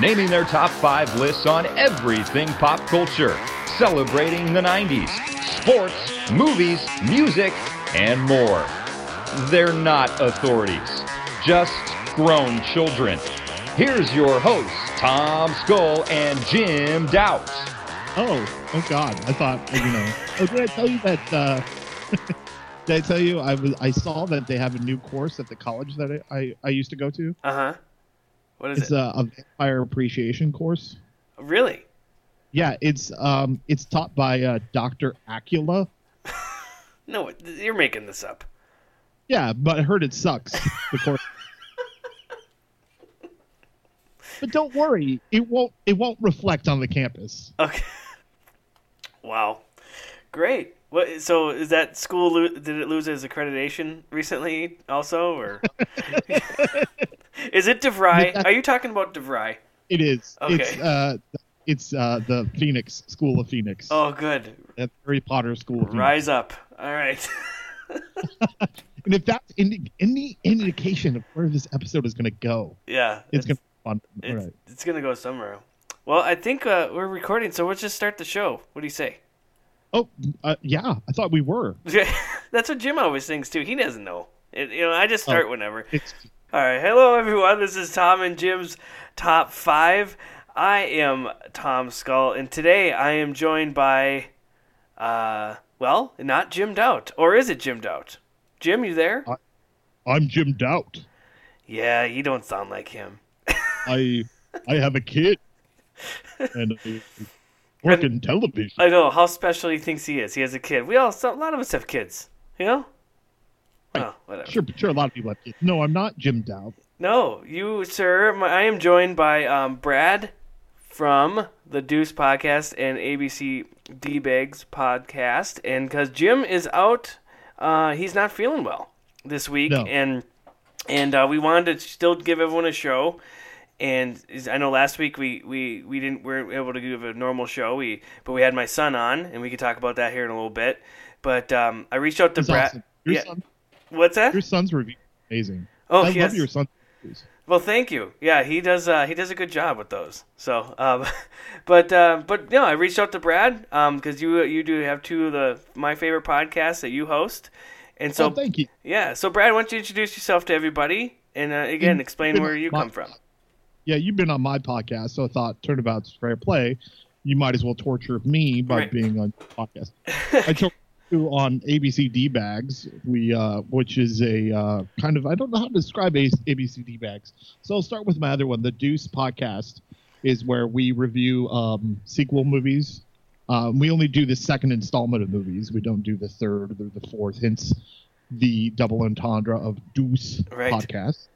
naming their top 5 lists on everything pop culture, celebrating the 90s, sports, movies, music, and more. They're not authorities, just grown children. Here's your hosts, Tom Skull and Jim Doubt. Oh, oh God! I thought you know. Oh, did I tell you that? Uh, did I tell you I was? I saw that they have a new course at the college that I I, I used to go to. Uh huh. What is It's it? a, a vampire appreciation course. really? Yeah, it's um it's taught by uh, Doctor Acula. No, you're making this up. Yeah, but I heard it sucks. The course. but don't worry, it won't it won't reflect on the campus. Okay. Wow. Great. What? So is that school? Lo- did it lose its accreditation recently? Also, or is it DeVry? Are you talking about DeVry? It is. Okay. It's uh it's uh the Phoenix School of Phoenix. Oh, good. At Harry Potter School of Phoenix. Rise up. All right. And if that's any any indication of where this episode is going to go, yeah. it's going to be fun. It's, right. it's gonna go somewhere. Well, I think uh, we're recording, so let's just start the show. What do you say? Oh, uh, yeah. I thought we were. That's what Jim always thinks too. He doesn't know. It, you know, I just start Oh. whenever. It's All right, hello everyone. This is Tom and Jim's top five. I am Tom Skull, and today I am joined by, uh, well, not Jim Doubt, or is it Jim Doubt? Jim, you there? I'm Jim Doubt. Yeah, you don't sound like him. I I have a kid, and I work in television. I know how special he thinks he is. He has a kid. We all, a lot of us have kids. You know? Right. Oh, whatever. Sure, sure. A lot of people have kids. No, I'm not Jim Doubt. No, you, sir. My, I am joined by um, Brad from the Deuce podcast and ABC D Bags podcast, and because Jim is out, uh, he's not feeling well this week, No. and and uh, we wanted to still give everyone a show. And I know last week we, we, we didn't weren't able to give a normal show. We but we had my son on, and we could talk about that here in a little bit. But um, I reached out to Brad. awesome. Yeah. son, What's that? your son's review, amazing. Oh, I yes. love your son's reviews. Well, thank you. Yeah, he does. Uh, he does a good job with those. So, um, but uh, but no, I reached out to Brad because you you do have two of the my favorite podcasts that you host, and so oh, thank you. yeah. So, Brad, why don't you introduce yourself to everybody and uh, again explain where you come from? Yeah, you've been on my podcast, so I thought Turnabout's fair play. You might as well torture me by Right. being on your podcast. I told you on ABC D Bags, we uh, which is a uh, kind of I don't know how to describe ABC D Bags. So I'll start with my other one. The Deuce podcast is where we review um, sequel movies. Um, we only do the second installment of movies. We don't do the third or the fourth. Hence, the double entendre of Deuce Right. podcast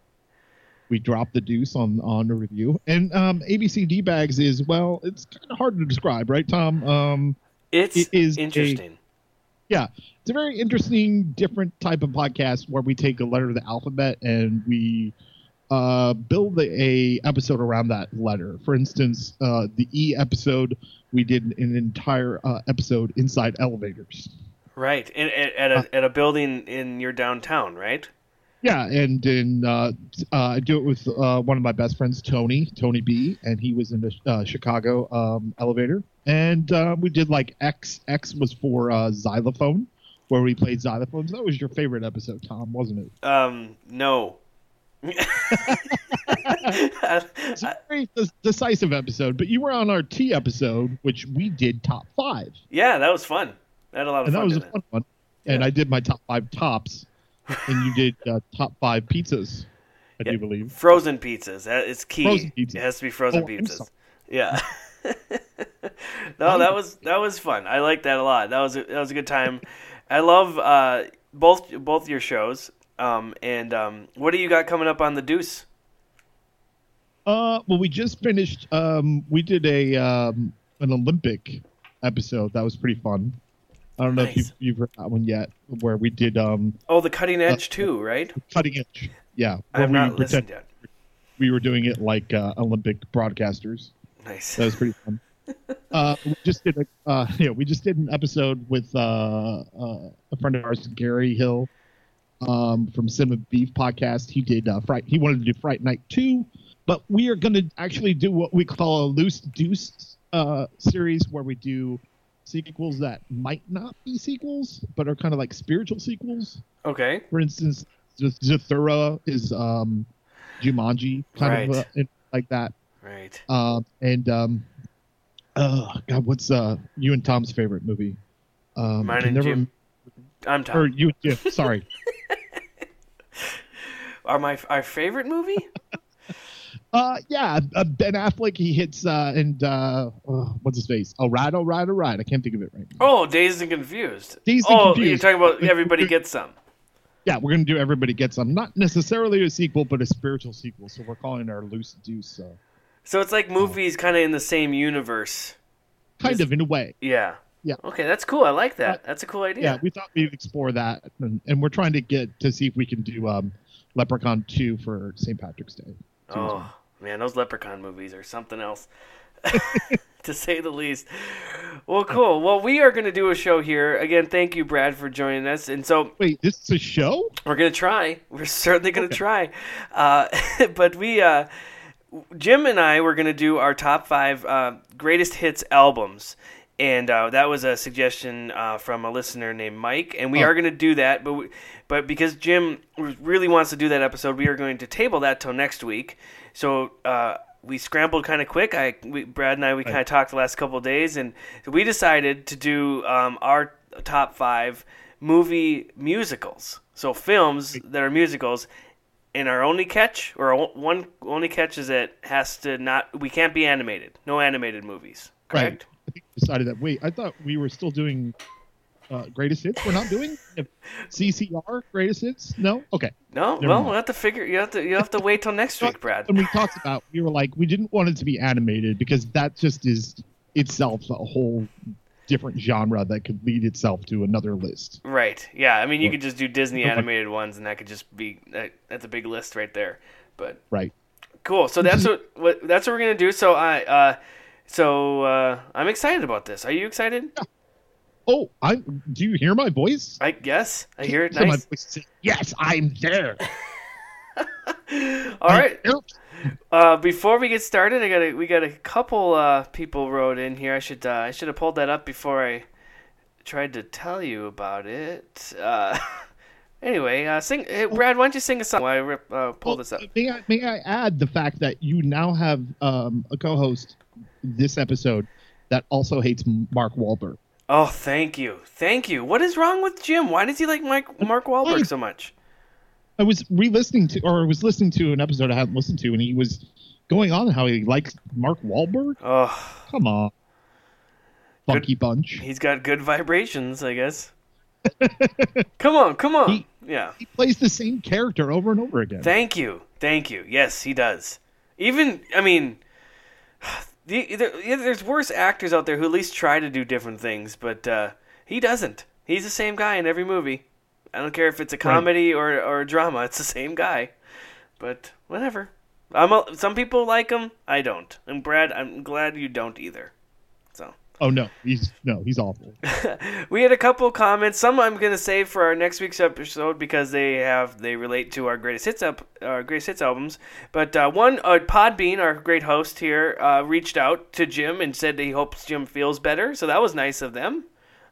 we drop the deuce on on a review and um abc d bags is well it's kind of hard to describe right tom um It's It is a- interesting. yeah it's a very interesting different type of podcast where we take a letter of the alphabet and we uh build a, a episode around that letter for instance uh the e episode we did an entire uh, episode inside elevators Right, and, at, at a at a building in your downtown, right? Yeah, and in uh, uh, I do it with uh, one of my best friends, Tony, Tony B, and he was in the uh, Chicago um, elevator, and uh, we did like X. X was for uh, xylophone, where we played xylophones. That was your favorite episode, Tom, wasn't it? Um, no. It's a very de- decisive episode, but you were on our T episode, which we did top five, yeah, that was fun. I had a lot of and that was a fun one. And I did my top five tops, and you did uh, top five pizzas, I Yeah. do believe. Frozen pizzas. That is key. Frozen pizzas. It has to be frozen Oh, pizzas. Yeah. no, that was that was fun. I liked that a lot. That was a, that was a good time. I love uh, both both your shows. Um, and um, what do you got coming up on the Deuce? Uh, well, we just finished. Um, we did a um, an Olympic episode that was pretty fun. I don't know if you've, you've heard that one yet, where we did um Oh, the cutting edge too, right? cutting edge. Yeah, I have not we listened yet. we were doing it like uh, Olympic broadcasters. Nice. That was pretty fun. uh, we just did a uh, yeah, we just did an episode with uh, uh, a friend of ours, Gary Hill, um, from Cinema Beef podcast. He did uh, Fright. He wanted to do Fright Night two, but we are going to actually do what we call a loose deuce uh, series, where we do sequels that might not be sequels, but are kind of like spiritual sequels. Okay. For instance, Zathura is um, Jumanji, kind of uh, like that. Right. Um, and um, oh God, what's uh you and Tom's favorite movie? Um, Mine and never- Jim. I'm Tom. Or you Jim. Sorry. Are my our favorite movie? uh, yeah, uh, Ben Affleck. He hits uh, and uh, oh, what's his face? Oh, right, oh, right, oh, right. I can't think of it right now. Oh, Dazed and Confused. Dazed and oh, Confused. you're talking about Everybody Gets Some. Yeah, we're gonna do Everybody Gets Some. Not necessarily a sequel, but a spiritual sequel. So we're calling it our loose deuce. So So it's like movies kind of in the same universe. kind of in a way. Yeah. Yeah. Okay, that's cool. I like that. That's a cool idea. Yeah, we thought we'd explore that, and, and we're trying to get to see if we can do um, Leprechaun two for St. Patrick's Day. Oh man, those Leprechaun movies are something else, to say the least. Well, cool. Well, we are going to do a show here again. Thank you, Brad, for joining us. And so Wait, this is a show? we're going to try. We're certainly going to try. Uh, but we, uh, Jim and I, were going to do our top five uh, greatest hits albums. And uh, that was a suggestion uh, from a listener named Mike, and we Oh. are going to do that. But we, but because Jim really wants to do that episode, we are going to table that till next week. So uh, we scrambled kind of quick. I, we, Brad and I, we kind of talked the last couple of days, and we decided to do um, our top five movie musicals. So films that are musicals, and our only catch, or one only catch, is that has to not. We can't be animated. No animated movies. Correct. Right. I think we decided that. Wait, I thought we were still doing uh, greatest hits. We're not doing CCR greatest hits. No. Okay. No. Never well, mind. we'll have to figure. You have to. You have to wait till next week, Brad. When we talked about, we were like, we didn't want it to be animated because that just is itself a whole different genre that could lead itself to another list. Right. Yeah. I mean, you could just do Disney animated ones, and that could just be that, that's a big list right there. But Right. cool. So that's what, what that's what we're gonna do. So I uh, so uh, I'm excited about this. Are you excited? Oh, I do you hear my voice? I guess I hear it So nice. says, yes, I'm there. All right. Uh, before we get started, I got a, we got a couple uh, people wrote in here. I should uh, I should have pulled that up before I tried to tell you about it. Uh, anyway, uh, sing, hey, Brad. Why don't you sing a song while I rip, uh, pull Well, this up? May I, may I add the fact that you now have um, a co-host this episode that also hates Mark Wahlberg. Oh, thank you, thank you. What is wrong with Jim? Why does he like Mike, Mark Wahlberg so much? I was re-listening to, or I was listening to an episode I hadn't listened to, and he was going on how he likes Mark Wahlberg. Oh, Come on, funky bunch. he's got good vibrations, I guess. come on, come on. He- yeah. He plays the same character over and over again. Thank you, thank you. Yes, he does. Even, I mean, the, there, yeah, there's worse actors out there who at least try to do different things, but uh, he doesn't. He's the same guy in every movie. I don't care if it's a comedy or or a drama. It's the same guy. But whatever. I'm a, some people like him. I don't. And Brad, I'm glad you don't either. Oh no, he's no, he's awful. we had a couple comments. Some I'm gonna save for our next week's episode because they have they relate to our greatest hits up our greatest hits albums. But uh, one uh, Podbean, our great host here, uh, reached out to Jim and said that he hopes Jim feels better. So that was nice of them.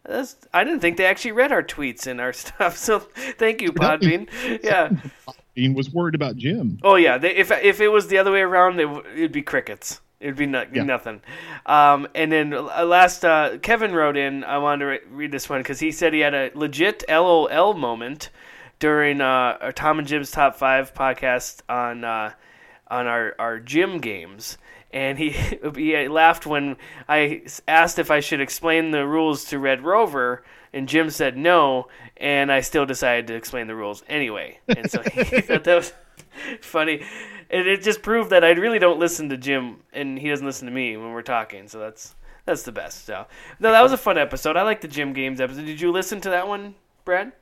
That's, I didn't think they actually read our tweets and our stuff. So thank you, Podbean. Yeah. Dean was worried about Jim. Oh yeah, they, if if it was the other way around, it, it'd be crickets. It'd be no, Yeah. nothing. Um, and then uh, last, uh, Kevin wrote in. I wanted to re- read this one because he said he had a legit LOL moment during uh, our Tom and Jim's Top Five podcast on uh, on our our gym games. And he he laughed when I asked if I should explain the rules to Red Rover, and Jim said no, and I still decided to explain the rules anyway. And so he thought that was funny. And it just proved that I really don't listen to Jim, and he doesn't listen to me when we're talking. So that's that's the best. So no, that was a fun episode. I like the Jim Games episode. Did you listen to that one, Brad?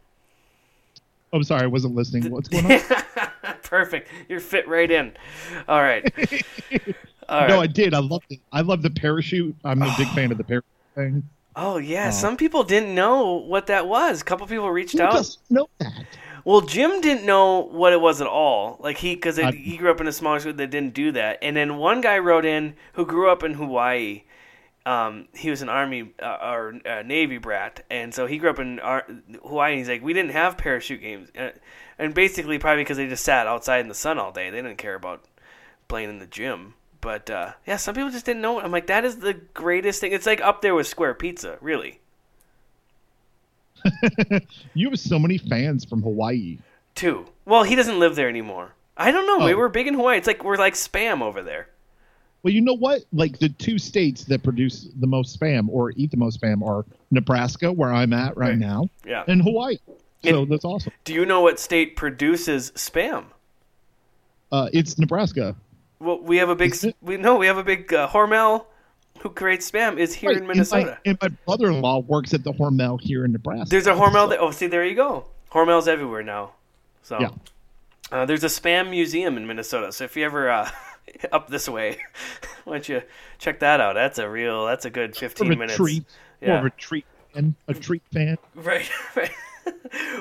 Oh, I'm sorry, I wasn't listening. What's going on? Perfect. You're fit right in. All right. All right. No, I did. I love the I love the parachute. I'm a big fan of the parachute thing. Oh yeah, uh, some people didn't know what that was. A couple people reached Who out. doesn't know that? Well, Jim didn't know what it was at all. Like he, because he grew up in a small school that didn't do that. And then one guy wrote in who grew up in Hawaii. Um, he was an army uh, or uh, navy brat, and so he grew up in Ar- Hawaii. And he's like, we didn't have parachute games, uh, and basically probably because they just sat outside in the sun all day. They didn't care about playing in the gym. But uh, yeah, some people just didn't know. I'm like, that is the greatest thing. It's like up there with square pizza, really. You have so many fans from Hawaii. Two. Well, he doesn't live there anymore. I don't know. We Oh. were big in Hawaii. It's like we're like spam over there. Well, you know what? Like the two states that produce the most spam or eat the most spam are Nebraska, where I'm at right, Right. now, Yeah. and Hawaii. So And- that's awesome. Do you know what state produces spam? Uh, it's Nebraska. Well, we have a big. We no, we have a big uh, Hormel who creates spam is here Right, in and my- Minnesota. And my, brother-in-law works at the Hormel here in Nebraska. There's a Hormel. That, oh, see, there you go. Hormel's everywhere now. So Yeah. uh, there's a spam museum in Minnesota. So if you ever uh, up this way, why don't you check that out? That's a real. That's a good More 15 of a minutes. treat. More of a treat fan. A treat fan. Right, right.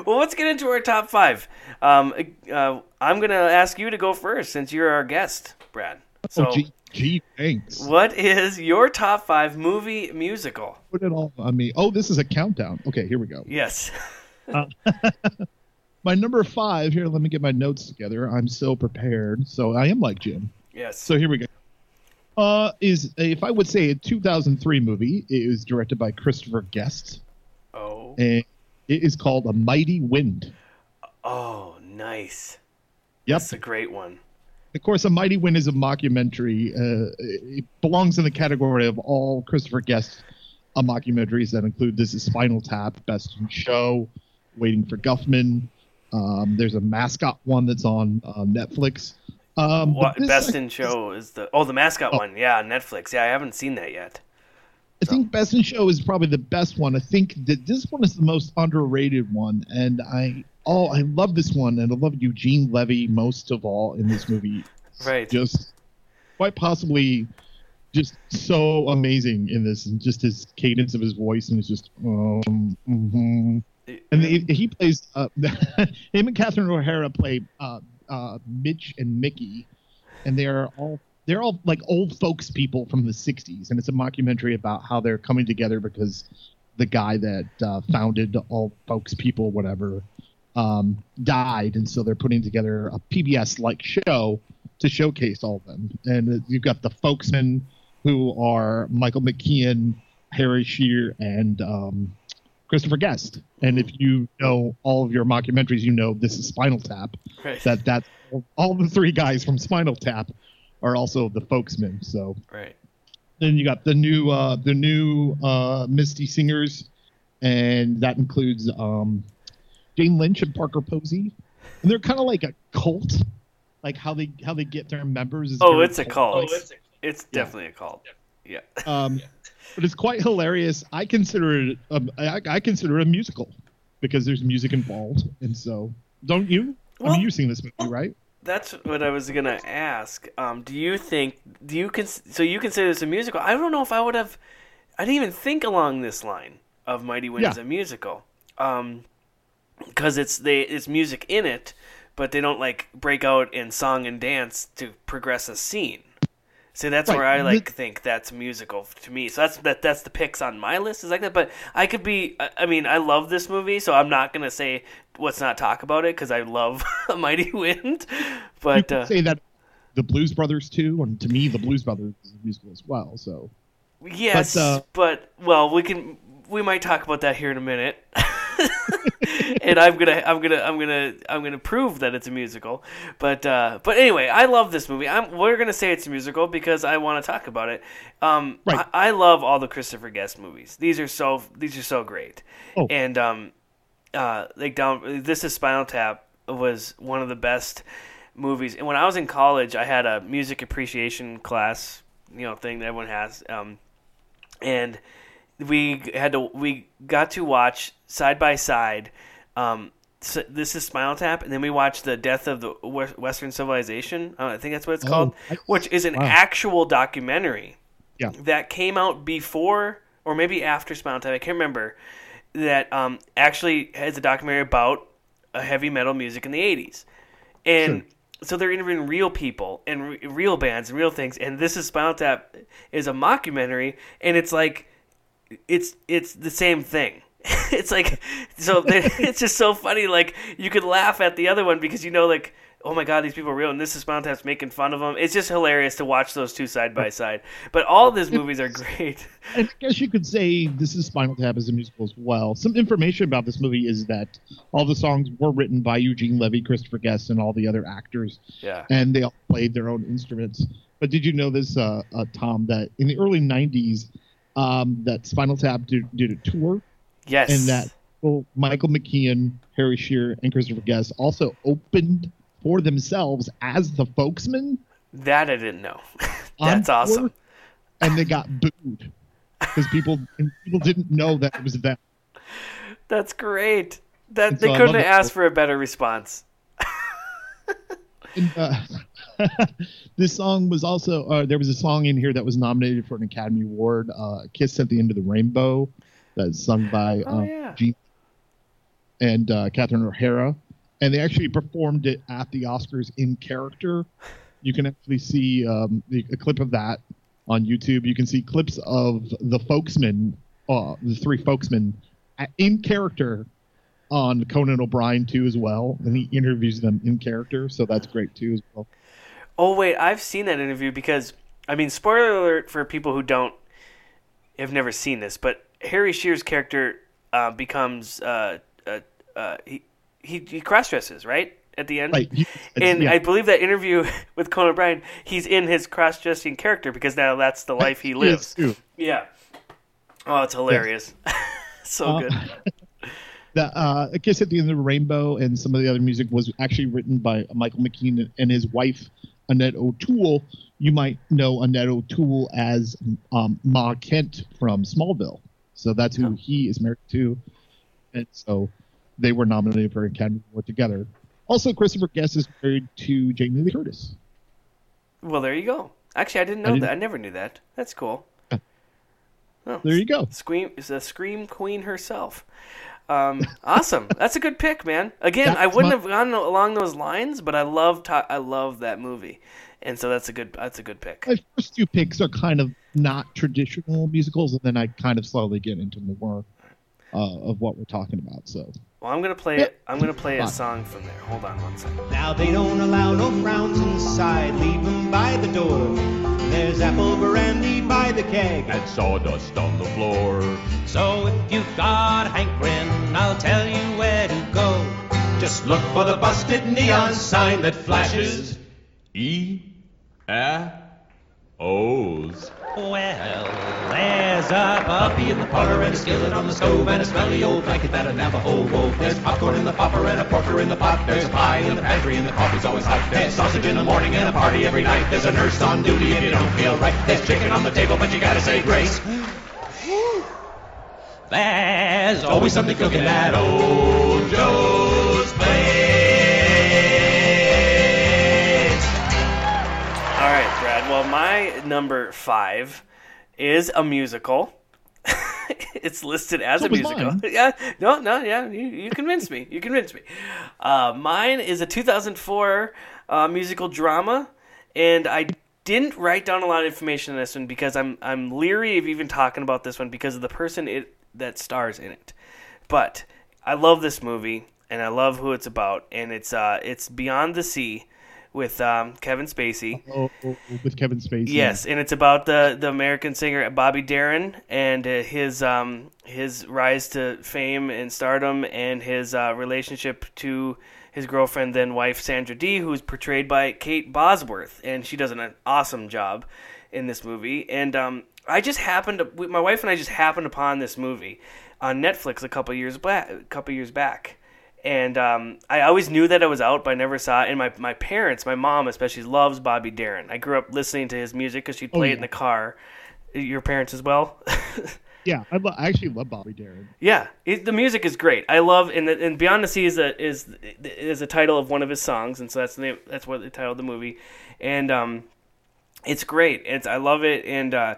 well, let's get into our top five. Um, uh, I'm going to ask you to go first since you're our guest, Brad. So, oh, gee, gee, thanks. what is your top five movie musical? Put it all on me. Oh, this is a countdown. Okay, here we go. Yes. My number five here. Let me get my notes together. I'm so prepared. So I am like Jim. Yes. So here we go. Uh, is if I would say a 2003 movie. It was directed by Christopher Guest, oh. and it is called A Mighty Wind. Oh, nice. Yep. That's a great one. Of course, A Mighty Wind is a mockumentary. Uh, it belongs in the category of all Christopher Guest uh, mockumentaries that include This Is Spinal Tap, Best in Show, Waiting for Guffman. Um, there's a mascot one that's on uh, Netflix. Um, What this, Best in Show is the oh the mascot one yeah Netflix yeah I haven't seen that yet I think Best in Show is probably the best one. I think that this one is the most underrated one, and I oh I love this one, and I love Eugene Levy most of all in this movie. right Just quite possibly, just so amazing in this, and just his cadence of his voice, and it's just um, mhm. and he, he plays uh, him and Catherine O'Hara play uh, uh, Mitch and Mickey, and they're all they're all like old folks people from the '60s, and it's a mockumentary about how they're coming together because the guy that uh, founded all folks people, whatever, um, died, and so they're putting together a PBS like show to showcase all of them. And you've got the folksmen who are Michael McKean, Harry Shearer, and um, Christopher Guest. And if you know all of your mockumentaries, you know this is Spinal Tap. right That that all the three guys from Spinal Tap are also the folksmen. So right then you got the new uh, the new uh, Misty Singers, and that includes um, Jane Lynch and Parker Posey, and they're kind of like a cult, like how they how they get their members. Is oh it's a cult cult-like. it's definitely a cult yeah Um, but it's quite hilarious. I consider it um, I, I consider it a musical because there's music involved, and so don't you? I mean, you've seen this movie, right? That's what I was gonna ask. Um, do you think? Do you cons- so you consider this a musical? I don't know if I would have. I didn't even think along this line of Mighty Wind Yeah. as a musical, because it's they it's music in it, but they don't like break out in song and dance to progress a scene. So that's Right. where I like Th- think that's musical to me. So that's that that's the picks on my list is like that. But I could be. I- I mean, I love this movie, so I'm not gonna say let's not talk about it because I love Mighty Wind. But uh, say that the Blues Brothers too, and to me, the Blues Brothers is musical as well. So yes, uh, but well, we can we might talk about that here in a minute. and I'm gonna I'm gonna I'm gonna I'm gonna prove that it's a musical. But uh, but anyway, I love this movie. I'm we're gonna say it's a musical because I want to talk about it. Um, Right. I, I love all the Christopher Guest movies. These are so these are so great. Oh. And um, uh, like down this is Spinal Tap was one of the best movies. And when I was in college, I had a music appreciation class, you know, thing that everyone has. Um, and we had to we got to watch side by side. Um, so this is Spinal Tap, and then we watched the Death of the Western Civilization. Uh, I think that's what it's Oh, called, which is an wow. actual documentary Yeah. that came out before or maybe after Spinal Tap. I can't remember. That um, actually has a documentary about a heavy metal music in the '80s, and so they're interviewing real people and re- real bands and real things. And this is Spinal Tap is a mockumentary, and it's like it's it's the same thing. it's like so it's just so funny. Like you could laugh at the other one because you know like oh my god these people are real and this is Spinal Tap's making fun of them. It's just hilarious to watch those two side by side. But all of these movies are great. I guess you could say this is Spinal Tap as a musical as well. Some information about this movie is that all the songs were written by Eugene Levy, Christopher Guest, and all the other actors, Yeah. and they all played their own instruments. But did you know this, uh, uh, Tom, that in the early '90s, um, that Spinal Tap did, did a tour, Yes. and that well, Michael McKean, Harry Shearer, and Christopher Guest also opened for themselves as the Folksmen. that I didn't know. That's awesome. And they got booed because people people didn't know that it was them. That's great. That And they so couldn't have asked for a better response. And, uh, this song was also uh, there was a song in here that was nominated for an Academy Award, uh, "Kiss at the End of the Rainbow," that's sung by Oh, uh, yeah. Gene and uh, Catherine O'Hara, and they actually performed it at the Oscars in character. You can actually see um, the, a clip of that on YouTube. You can see clips of the folksmen, uh, the three folksmen, a- in character on Conan O'Brien too as well, and he interviews them in character, so that's great too as well. Oh wait, I've seen that interview because I mean, spoiler alert for people who don't have never seen this, but Harry Shearer's character uh, becomes uh, uh, uh, he he, he cross dresses right at the end. Right. And yeah. I believe that interview with Conan O'Brien, he's in his cross dressing character because now that's the life he lives. Yes. Yeah. Oh, it's hilarious. so Uh, good. The uh, A Kiss at the End of the Rainbow and some of the other music was actually written by Michael McKean and his wife Annette O'Toole. You might know Annette O'Toole as um, Ma Kent from Smallville, so that's who he is married to, and so they were nominated for an Academy Award together. Also, Christopher Guest is married to Jamie Lee Curtis. Well, there you go. Actually, I didn't know didn't- that. I never knew that. That's cool. Oh, There you go. Scream is the scream queen herself. Um, awesome. That's a good pick, man. Again, That's I wouldn't my- have gone along those lines, but I love ta- I love that movie, and so that's a good that's a good pick. My first two picks are kind of not traditional musicals, and then I kind of slowly get into more uh, of what we're talking about. So. Well, I'm gonna play it. I'm gonna play a song from there. Hold on one second. Now they don't allow no frowns inside, leave 'em by the door. There's apple brandy by the keg. And sawdust on the floor. So if you've got a hankering, I'll tell you where to go. Just look for the busted neon sign that flashes. E A O's. Well, there's a puppy in the parlor and a skillet on the stove and a smelly old blanket that a Navajo wove. There's popcorn in the popper and a porker in the pot. There's a pie in the pantry and the coffee's always hot. There's sausage in the morning and a party every night. There's a nurse on duty if you don't feel right. There's chicken on the table, but you gotta say grace. There's always something cooking at old Joe's place. Well, my number five is a musical. it's listed as So a musical. mine. Yeah, no, no, yeah. You, you convinced me. You convinced me. Uh, mine is a 2004 uh, musical drama, and I didn't write down a lot of information on this one because I'm I'm leery of even talking about this one because of the person it that stars in it. But I love this movie and I love who it's about, and it's uh it's Beyond the Sea with um, Kevin Spacey. Oh, oh, with Kevin Spacey. Yes, and it's about the, the American singer Bobby Darin and uh, his um, his rise to fame and stardom and his uh, relationship to his girlfriend then wife Sandra Dee, who's portrayed by Kate Bosworth, and she does an awesome job in this movie. And um, I just happened to my wife and I just happened upon this movie on Netflix a couple years back, a couple years back, and um, I always knew that it was out, but I never saw it. And my my parents, my mom especially, loves Bobby Darin. I grew up listening to his music because she'd play Oh, it in the car. Your parents as well. Yeah, I, lo- I actually love Bobby Darin. Yeah, it, the music is great. I love and, and Beyond the Sea is a is is a title of one of his songs, and so that's the name, that's what they titled the movie, and um, it's great. It's I love it, and uh,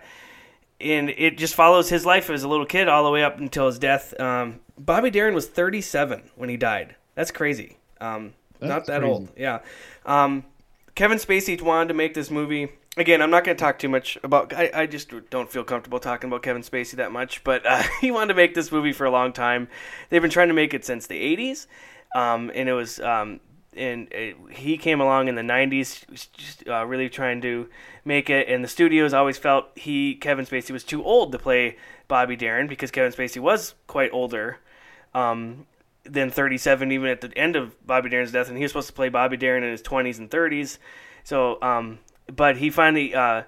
and it just follows his life as a little kid all the way up until his death. Um, Bobby Darin was 37 when he died. That's crazy. Um, not that crazy. old. Yeah. Um, Kevin Spacey wanted to make this movie. Again, I'm not going to talk too much about. I, I just don't feel comfortable talking about Kevin Spacey that much. But uh, he wanted to make this movie for a long time. They've been trying to make it since the '80s, um, and it was. Um, and it, he came along in the '90s, just uh, really trying to make it. And the studios always felt he, Kevin Spacey, was too old to play Bobby Darin because Kevin Spacey was quite older um, than 37, even at the end of Bobby Darin's death, and he was supposed to play Bobby Darin in his 20s and 30s. So, um, but he finally, uh,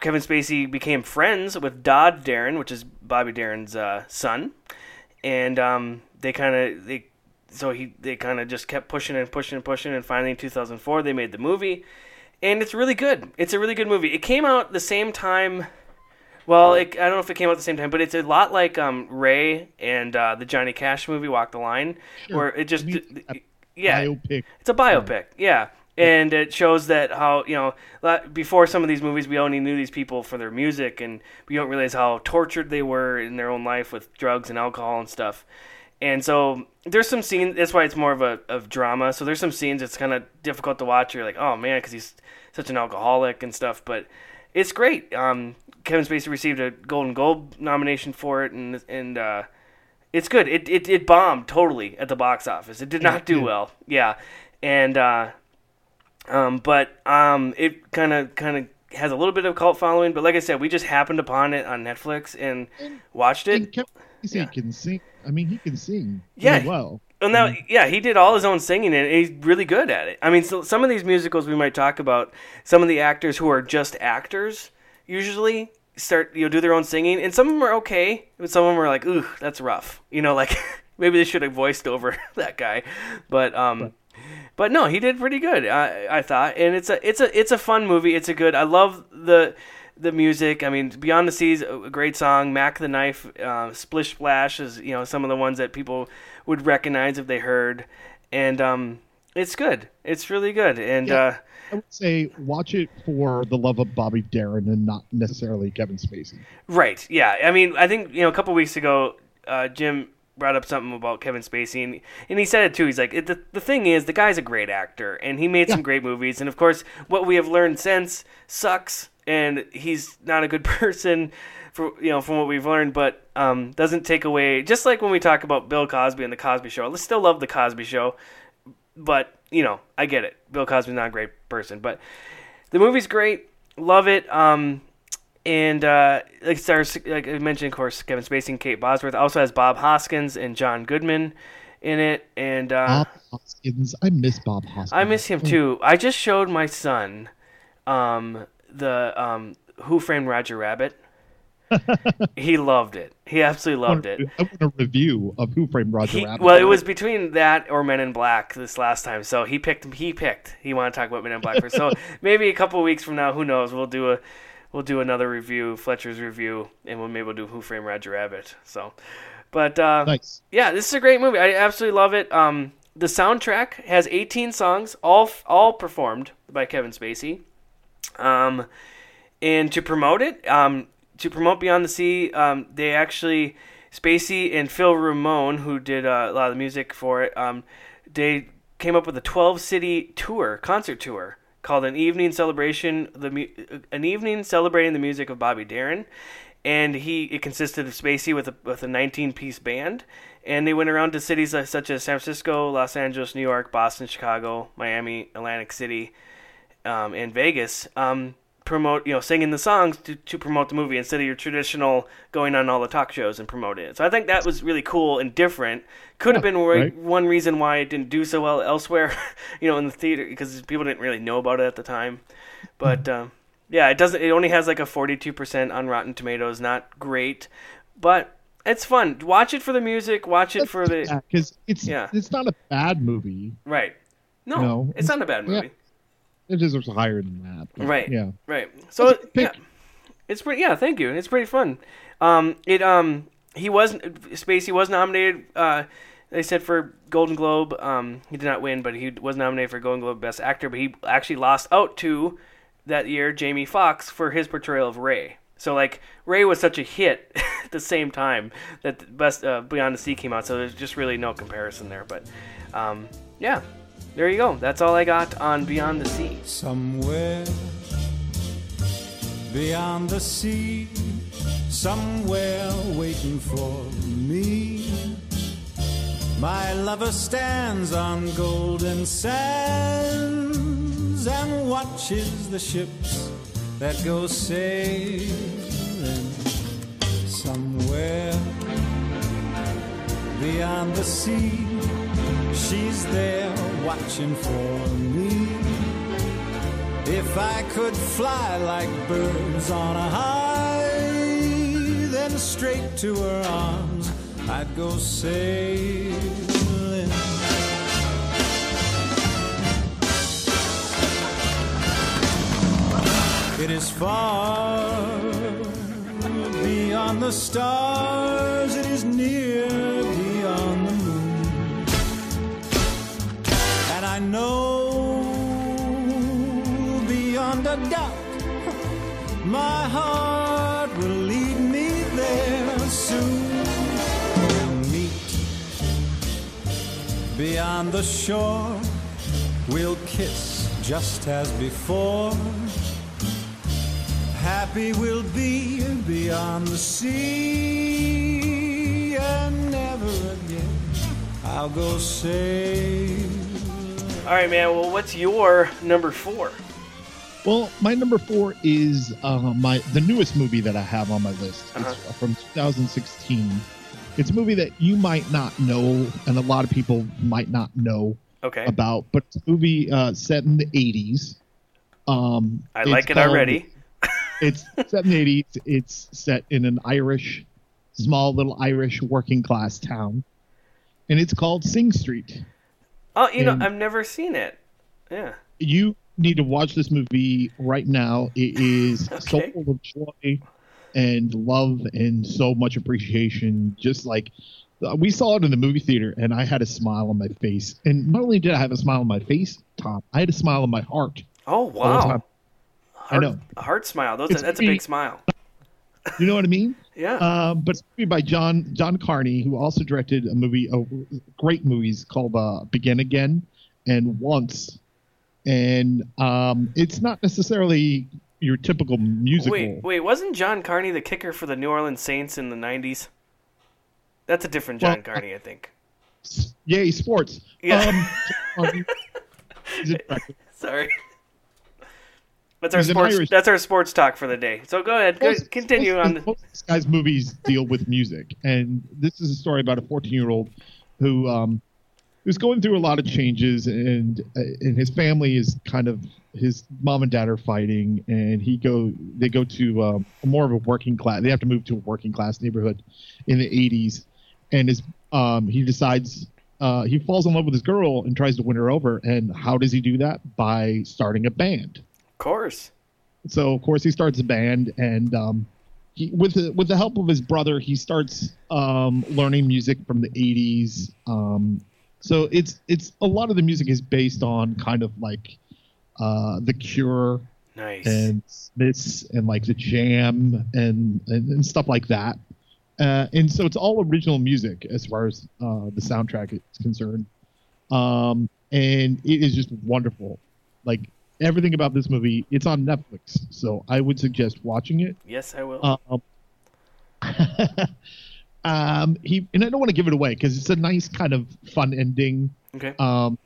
Kevin Spacey became friends with Dodd Darin, which is Bobby Darin's uh, son, and um, they kind of they. So he they kind of just kept pushing and pushing and pushing, and finally in 2004 they made the movie, and it's really good. It's a really good movie. It came out the same time. Well, it, I don't know if it came out at the same time, but it's a lot like um, Ray and uh, the Johnny Cash movie "Walk the Line," Sure. where it just I mean, yeah, Biopic. it's a biopic, yeah. And it shows that how you know before some of these movies we only knew these people for their music, and we don't realize how tortured they were in their own life with drugs and alcohol and stuff. And so there's some scenes. That's why it's more of a of drama. So there's some scenes that's kind of difficult to watch. You're like, oh man, because he's such an alcoholic and stuff. But it's great. Um, Kevin Spacey received a Golden Globe nomination for it, and and uh, it's good. It, it it bombed totally at the box office. It did not do Yeah. well. Yeah, and uh, um, but um, it kind of kind of has a little bit of cult following. But like I said, we just happened upon it on Netflix and watched And it. Kevin Spacey Yeah. can sing. I mean, he can sing. Yeah. well. And now, yeah, he did all his own singing, and he's really good at it. I mean, so some of these musicals we might talk about, some of the actors who are just actors usually start, you know, do their own singing, and some of them are okay, but some of them are like, ooh, that's rough. You know, like maybe they should have voiced over that guy, but um, but no, he did pretty good. I I thought, and it's a it's a it's a fun movie. It's a good. I love the the music. I mean, Beyond the Seas, a great song. Mack the Knife, uh, Splish Splash is you know some of the ones that people would recognize if they heard, and um, it's good. It's really good, and Yeah. uh, I would say watch it for the love of Bobby Darin and not necessarily Kevin Spacey. Right. Yeah. I mean, I think you know a couple weeks ago, uh, Jim brought up something about Kevin Spacey, and, and he said it too. He's like, it, the the thing is, the guy's a great actor, and he made some great movies, and of course, what we have learned since sucks, and he's not a good person. For, you know, from what we've learned, but um, doesn't take away. Just like when we talk about Bill Cosby and the Cosby Show, I still love the Cosby Show, but you know, I get it. Bill Cosby's not a great person, but the movie's great. Love it. Um, and uh, like, stars, like I mentioned, of course, Kevin Spacey and Kate Bosworth. Also has Bob Hoskins and John Goodman in it. And uh, Bob Hoskins. I miss Bob Hoskins. I miss him too. I just showed my son um, the um, Who Framed Roger Rabbit. He loved it. He absolutely I want, loved it. I want a review of Who Framed Roger He, Rabbit. well, it was between that or Men in Black this last time. So he picked. He picked. He wanted to talk about Men in Black first. So maybe a couple weeks from now, who knows? We'll do a we'll do another review, Fletcher's review, and we'll maybe we'll do Who Framed Roger Rabbit. So, but uh, nice. yeah, this is a great movie. I absolutely love it. Um, the soundtrack has 18 songs, all all performed by Kevin Spacey. Um, and to promote it, um, to promote Beyond the Sea, um, they actually Spacey and Phil Ramone, who did uh, a lot of the music for it, um, they came up with a 12 city tour, concert tour called an evening celebration, the mu- an evening celebrating the music of Bobby Darin, and he it consisted of Spacey with a with a 19 piece band, and they went around to cities such as San Francisco, Los Angeles, New York, Boston, Chicago, Miami, Atlantic City, um, and Vegas. Um, promote you know singing the songs to, to promote the movie instead of your traditional going on all the talk shows and promoting it so i think that was really cool and different could have been right. one reason why it didn't do so well elsewhere you know in the theater because people didn't really know about it at the time but um, yeah it doesn't it only has like a 42% on rotten tomatoes not great but It's fun. Watch it for the music. Watch it for the because it's Yeah. it's not a bad movie. right. No, No. it's not a bad Yeah. It deserves higher than that. Right. Yeah. Right. So a yeah, it's pretty. Yeah, thank you. It's pretty fun. Um, it um he was Spacey was nominated. Uh, they said for Golden Globe. Um, he did not win, but he was nominated for Golden Globe Best Actor. But he actually lost out to that year Jamie Foxx for his portrayal of Ray. So like Ray was such a hit at the same time that the Best uh, Beyond the Sea came out. So there's just really no comparison there. But um, yeah, there you go. That's all I got on Beyond the Sea. Somewhere beyond the sea, somewhere waiting for me. My lover stands on golden sands and watches the ships that go sailing somewhere beyond the sea. She's there watching for me. If I could fly like birds on a high, then straight to her arms I'd go sailing. It is far beyond the stars, it is near I know beyond a doubt my heart will lead me there soon. We'll meet beyond the shore, we'll kiss just as before. Happy we'll be beyond the sea, and never again I'll go sailing. All right, man. Well, what's your number four? Well, my number four is uh, my the newest movie that I have on my list. Uh-huh. It's from 2016. It's a movie that you might not know, and a lot of people might not know Okay. about, but it's a movie uh, set in the 80s. Um, I like it called- already. It's set in the 80s. It's set in an Irish, small little Irish working class town, and it's called Sing Street. Oh, you know, I've never seen it. Yeah. you need to watch this movie right now. It is so full of joy and love and so much appreciation. Just like uh, we saw it in the movie theater, and I had a smile on my face. And not only did I have a smile on my face, Tom, I had a smile on my heart. Oh wow. time. I know. A heart smile. Those, It's that's a big smile. You know what I mean? Yeah. Um, but it's by John John Carney, who also directed a movie, uh, great movies called uh, Begin Again and Once. And um, it's not necessarily your typical musical. wait, wait. Wasn't John Carney the kicker for the New Orleans Saints in the '90s? That's a different John Well, Carney, I think. Yay, sports. Yeah. Um, a. Sorry. That's our He's sports. Irish- That's our sports talk for the day. So go ahead. Go, continue on. The, this guy's movies deal with music, and this is a story about a 14-year-old who um, who's going through a lot of changes, and uh, and his family is kind of his mom and dad are fighting, and he go they go to um, more of a working class. They have to move to a working class neighborhood in the 80s, and his um, he decides. Uh, he falls in love with this girl and tries to win her over. And how does he do that? By starting a band course. so of course he starts a band and um, he, with the with the help of his brother he starts um, learning music from the 80s um, so it's it's a lot of the music is based on kind of like uh, the cure Nice. and this and like the jam and and, and stuff like that uh, and so it's all original music as far as uh, the soundtrack is concerned um, and it is just wonderful like everything about this movie it's on netflix so i would suggest watching it yes, I will. um, um he and i don't want to give it away because it's a nice kind of fun ending okay. um,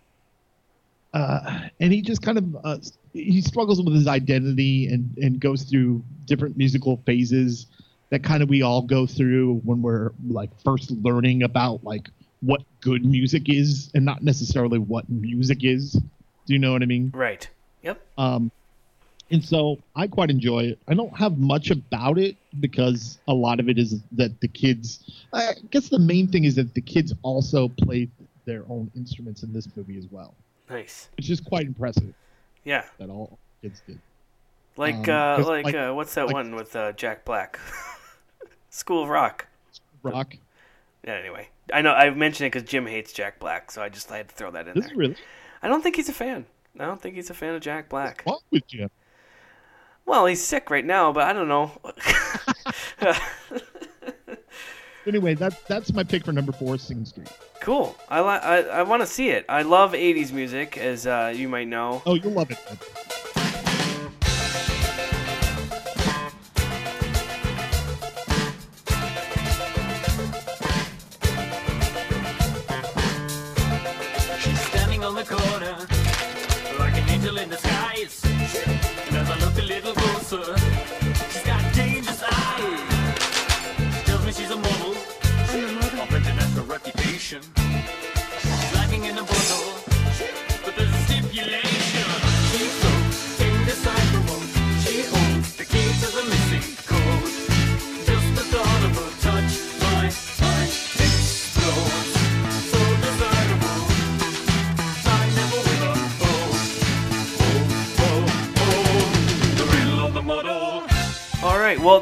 uh, and he just kind of uh, he struggles with his identity and and goes through different musical phases that kind of we all go through when we're like first learning about like what good music is and not necessarily what music is. Do you know what I mean? right. Yep. Um, and so I quite enjoy it. I don't have much about it because a lot of it is that the kids. I guess the main thing is that the kids also played their own instruments in this movie as well, Nice. which is quite impressive Yeah. that all kids did. Like Um, uh like, like- uh what's that like- one with uh Jack Black? School of Rock. Rock. Yeah, anyway. I know I mentioned it cuz Jim hates Jack Black, so I just had to throw that in This there. is really I don't think he's a fan. I don't think he's a fan of Jack Black. what with Jim. Well, he's sick right now, but I don't know. Anyway, that that's my pick for number four, Sing Street. cool. I li- I, I want to see it. I love 80s music as uh, you might know. Oh, you'll love it. Little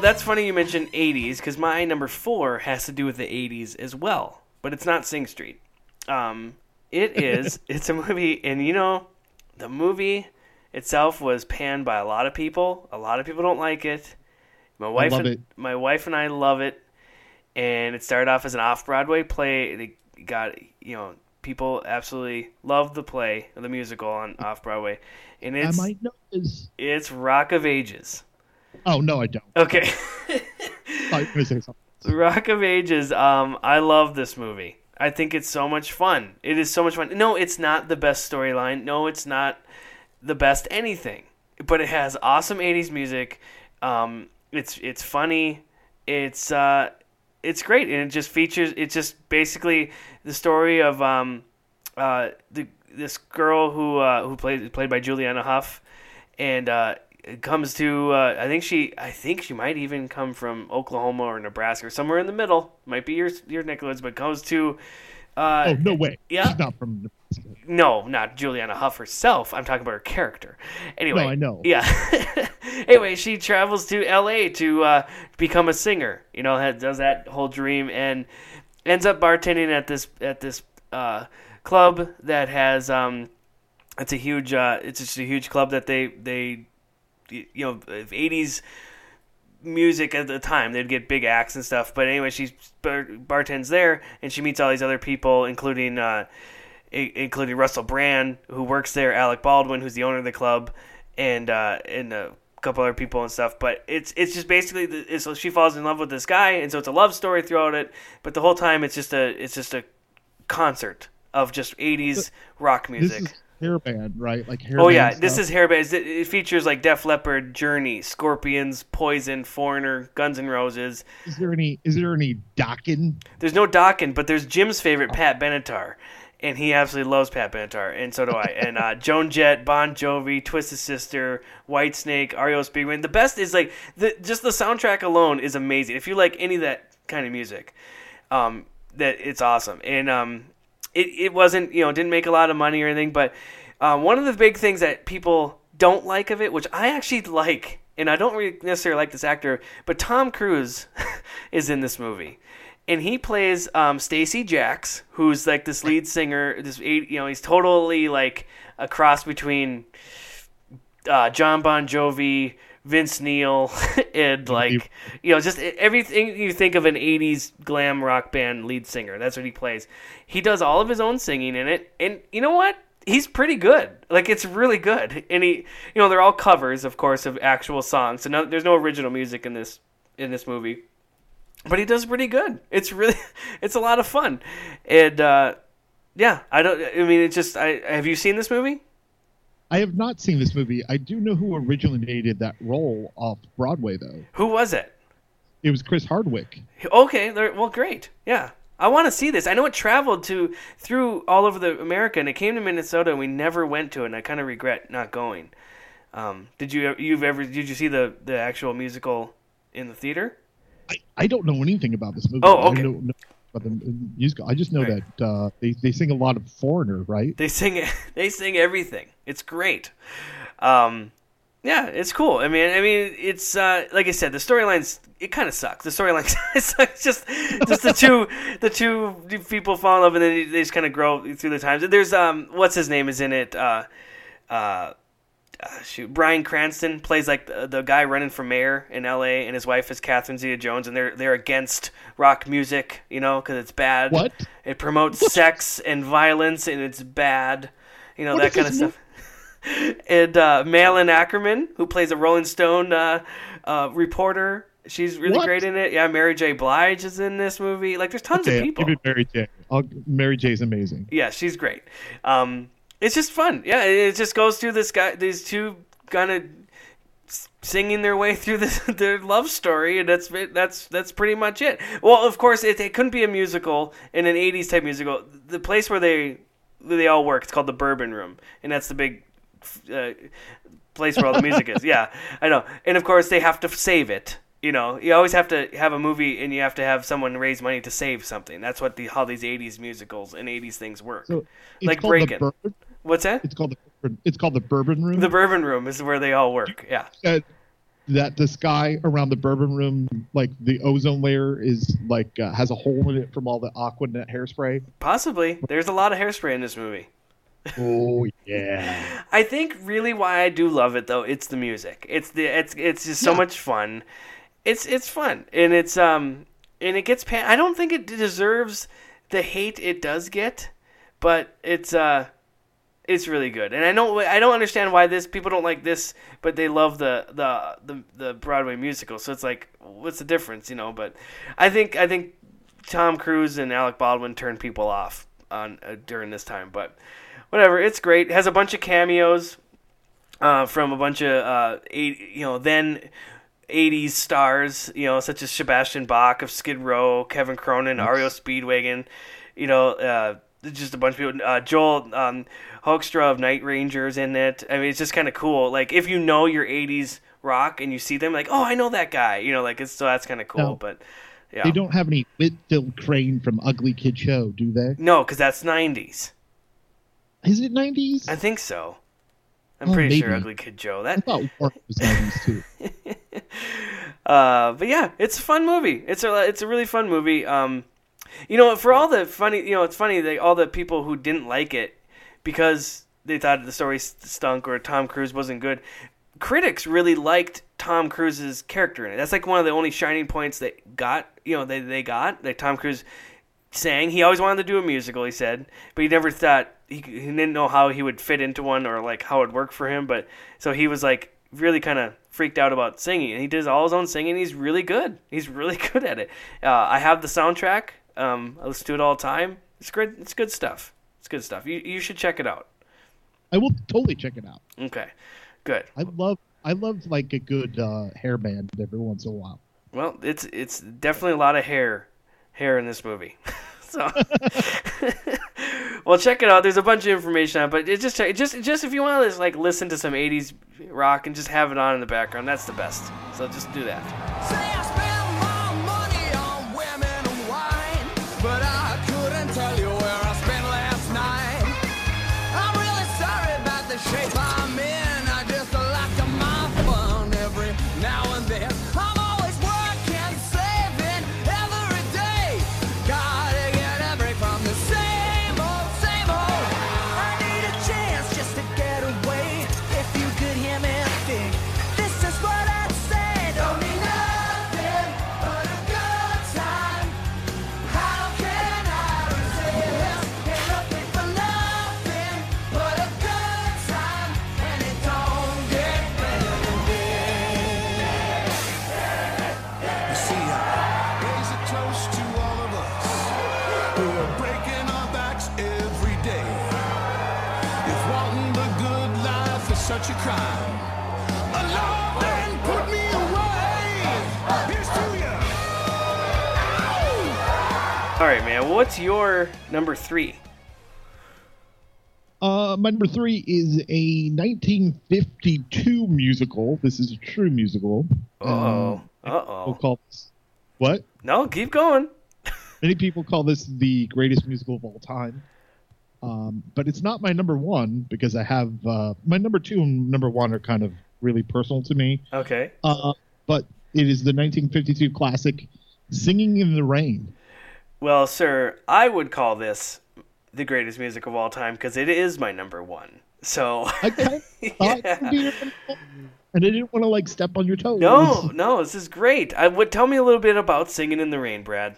that's funny you mentioned 80s because my number four has to do with the 80s as well, but it's not Sing Street. Um, it is. it's a movie, and you know, the movie itself was panned by a lot of people. A lot of people don't like it. My wife love and it. my wife and I love it, and it started off as an off-Broadway play. It got you know people absolutely loved the play, the musical on off-Broadway, and I it's might know this. it's Rock of Ages. Oh no, I don't. Okay. I was gonna say something. Rock of Ages. Um, I love this movie. I think it's so much fun. It is so much fun. No, it's not the best storyline. No, it's not the best anything. But it has awesome '80s music. Um, it's it's funny. It's uh, it's great, and it just features. It's just basically the story of um, uh, the this girl who uh, who played played by Juliana Hough, and uh, comes to uh, I think she I think she might even come from Oklahoma or Nebraska or somewhere in the middle. Might be your your neck of but comes to. Uh, Oh no way. Yeah. She's not from Nebraska. no, not Juliana Hough herself. I'm talking about her character. Anyway, No, I know. Yeah. anyway, she travels to L.A. to uh, become a singer. You know, does that whole dream and ends up bartending at this at this uh, club that has um, it's a huge uh, it's just a huge club that they they you know 80s music at the time. They'd get big acts and stuff. But anyway, she bar- bartends there, and she meets all these other people, including uh, i- including Russell Brand, who works there, Alec Baldwin, who's the owner of the club, and uh, and a couple other people and stuff. But it's it's just basically the, so she falls in love with this guy, and so it's a love story throughout it. But the whole time, it's just a it's just a concert of just 80s rock music. Is hair band, right? Like hair. Oh yeah, band this is hairband. It, it features like Def Leppard, Journey, Scorpions, Poison, Foreigner, Guns N' Roses. Is there any? Is there any Dokken? There's no Dokken, but there's Jim's favorite, Pat Benatar, and he absolutely loves Pat Benatar, and so do I. and uh, Joan Jett, Bon Jovi, Twisted Sister, Whitesnake, REO Speedwagon. The best is like the just the soundtrack alone is amazing. If you like any of that kind of music, um, that it's awesome. And um, it it wasn't you know didn't make a lot of money or anything, but um, one of the big things that people don't like of it, which I actually like, and I don't really necessarily like this actor, but Tom Cruise is in this movie. And he plays um, Stacee Jaxx, who's like this lead singer. This you know, he's totally like a cross between uh, John Bon Jovi, Vince Neil, and like you know, just everything you think of an '80s glam rock band lead singer. That's what he plays. He does all of his own singing in it, and you know what? He's pretty good. Like it's really good. And he, you know, they're all covers, of course, of actual songs. So no, there's no original music in this in this movie. But he does pretty good. It's really, it's a lot of fun, and uh, yeah, I don't. I mean, it's just. I have you seen this movie? I have not seen this movie. I do know who originally originated that role off Broadway, though. Who was it? It was Chris Hardwick. Okay, well, great. Yeah, I want to see this. I know it traveled to through all over the America, and it came to Minnesota, and we never went to it. and I kind of regret not going. Um, did you you've ever did you see the the actual musical in the theater? I, I don't know anything about this movie. Oh, okay. I know about the musical. I just know Right. that uh, they they sing a lot of Foreigner, right? They sing they sing everything. It's great. Um, yeah, it's cool. I mean, I mean, it's uh, like I said, the storylines it kind of sucks. The storylines it's just just the two the two people fall in love and then they just kind of grow through the times. There's um, what's his name is in it. Uh, uh, uh, shoot, Bryan Cranston plays like the, the guy running for mayor in L.A. and his wife is Catherine Zeta-Jones, and they're they're against rock music, you know, because it's bad. What? It promotes sex and violence, and it's bad. You know What that is kind of stuff. and uh, Malin Akerman, who plays a Rolling Stone uh, uh, reporter, she's really What? great in it. Yeah, Mary J. Blige is in this movie. Like, there's tons Okay, of people. Give it Mary J. I'll, Mary J's amazing. Yeah, she's great. Um, it's just fun. Yeah, it just goes through this guy, these two kind of singing their way through this, their love story, and that's that's that's pretty much it. Well, of course, it, it couldn't be a musical in an '80s type musical. The place where they where they all work, it's called the Bourbon Room, and that's the big uh, place where all the music is. Yeah, I know. And of course, they have to save it. You know, you always have to have a movie, and you have to have someone raise money to save something. That's what the how these '80s musicals and '80s things work. So like breaking the. What's that? It's called the Bourbon- it's called the Bourbon Room. The Bourbon Room is where they all work. Yeah. Uh, that the sky around the Bourbon Room, like the ozone layer, is like uh, has a hole in it from all the Aquanet hairspray. Possibly. There's a lot of hairspray in this movie. Oh yeah. I think really why I do love it though, it's the music. It's the it's it's just so Yeah. much fun. It's it's fun and it's um and it gets pan- I don't think it deserves the hate it does get, but it's uh it's really good. And I know I don't understand why this people don't like this, but they love the the the, the Broadway musical. So it's like what's the difference, you know, but I think I think Tom Cruise and Alec Baldwin turned people off on uh, during this time, but whatever, it's great. It has a bunch of cameos uh, from a bunch of uh, eight, you know, then 80s stars, you know, such as Sebastian Bach of Skid Row, Kevin Cronin, REO Speedwagon, you know, uh, just a bunch of people. Uh, Joel um, Hoekstra of Night Rangers in it. I mean, it's just kind of cool. Like if you know your 80s rock and you see them, like, oh, I know that guy. You know, like it's so that's kind of cool. No. But yeah, They don't have any Whitfield Crane from Ugly Kid Joe, do they? no, because that's 90s. Is it nineties? I think so. I'm Oh, pretty sure. Ugly Kid Joe. I That thought Warp was nineties too. Uh, but yeah, it's a fun movie. It's a it's a really fun movie. Um, you know, for all the funny, you know, it's funny that all the people who didn't like it because they thought the story stunk or Tom Cruise wasn't good. Critics really liked Tom Cruise's character in it. That's like one of the only shining points that got you know they they got that Tom Cruise sang. He always wanted to do a musical, he said, but he never thought he, he didn't know how he would fit into one or like how it would work for him. But so he was like really kind of freaked out about singing, and he does all his own singing. He's really good. He's really good at it. Uh, I have the soundtrack. Um, I listen to it all the time. It's good. It's good stuff. It's good stuff. You you should check it out. I will totally check it out. Okay, good. I love I love like a good uh, hair band every once in a while. Well, it's it's definitely a lot of hair hair in this movie. so well, check it out. There's a bunch of information on, it, but it just just just if you want to just like listen to some '80s rock and just have it on in the background, that's the best. So just do that. All right, man. What's your number three? Uh, my number three is a 1952 musical. This is a true musical. Uh-oh. Uh We'll oh. call this what? No, keep going. Many people call this the greatest musical of all time. Um, but it's not my number one because I have uh, my number two and number one are kind of really personal to me. Okay. Uh, but it is the 1952 classic "Singing in the Rain." Well, sir, I would call this the greatest music of all time because it is my number one. So. I kind of thought it would be your number one, and I didn't want to like step on your toes. No, no, this is great. I would tell me a little bit about singing in the rain, Brad.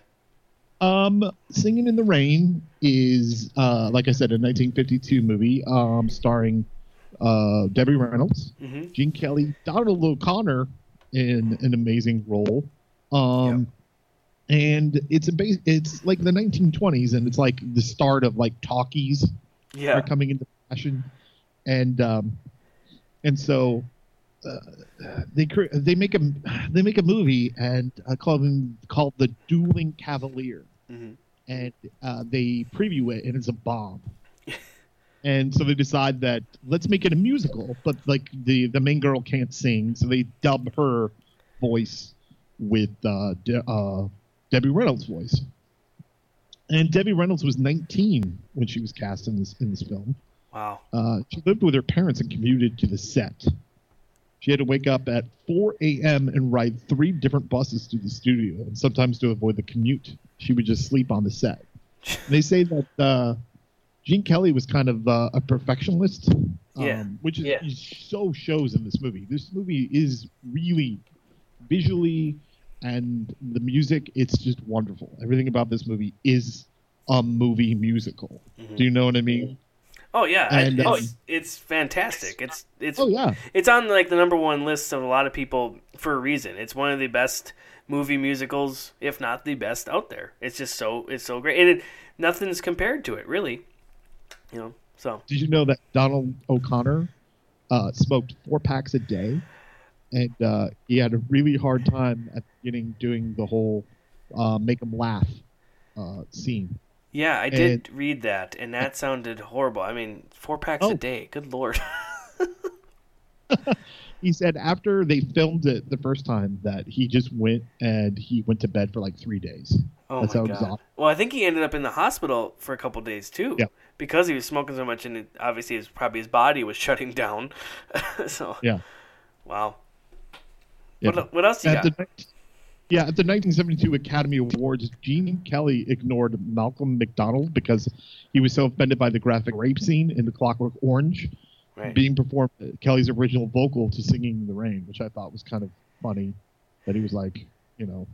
Um, Singing in the Rain is, uh, like I said, a 1952 movie um, starring uh, Debbie Reynolds, Mhm. Gene Kelly, Donald O'Connor in an amazing role. Um, And it's a base, it's like the 1920s, and it's like the start of like talkies Yeah. are coming into fashion, and um, and so uh, they they make a they make a movie and uh, called called the Dueling Cavalier, Mhm. and uh, they preview it and it's a bomb. And so they decide that let's make it a musical, but like the the main girl can't sing, so they dub her voice with uh, uh, Debbie Reynolds' voice. And Debbie Reynolds was 19 when she was cast in this in this film. Wow. Uh, she lived with her parents and commuted to the set. She had to wake up at 4 a.m. and ride three different buses to the studio, and sometimes to avoid the commute, she would just sleep on the set. And they say that uh, Gene Kelly was kind of uh, a perfectionist, um, Yeah. which is Yeah. is so shows in this movie. This movie is really visually and the music. It's just wonderful. Everything about this movie is a movie musical. Do you know what I mean? Oh yeah, And, it's, um, it's fantastic. It's it's Oh yeah. it's on like the number one list of a lot of people for a reason. It's one of the best movie musicals, if not the best out there. It's just so it's so great, and it, nothing's compared to it, really. You know, so Did you know that Donald O'Connor uh, smoked four packs a day, and uh, he had a really hard time at the beginning doing the whole uh, make him laugh uh, scene. yeah, I did read that, and that sounded horrible. I mean, four packs a Oh. day. Good lord. He said after they filmed it the first time that he just went and he went to bed for like three days. Oh That's my god. Well, I think he ended up in the hospital for a couple days too. Yeah. Because he was smoking so much, and it, obviously, his probably his body was shutting down. so Yeah. wow. Yeah. What, what else you At got? the, yeah, at the 1972 Academy Awards, Gene Kelly ignored Malcolm McDonald because he was so offended by the graphic rape scene in The Clockwork Orange Right. being performed Kelly's original vocal to "Singing in the Rain," which I thought was kind of funny. That he was like, you know,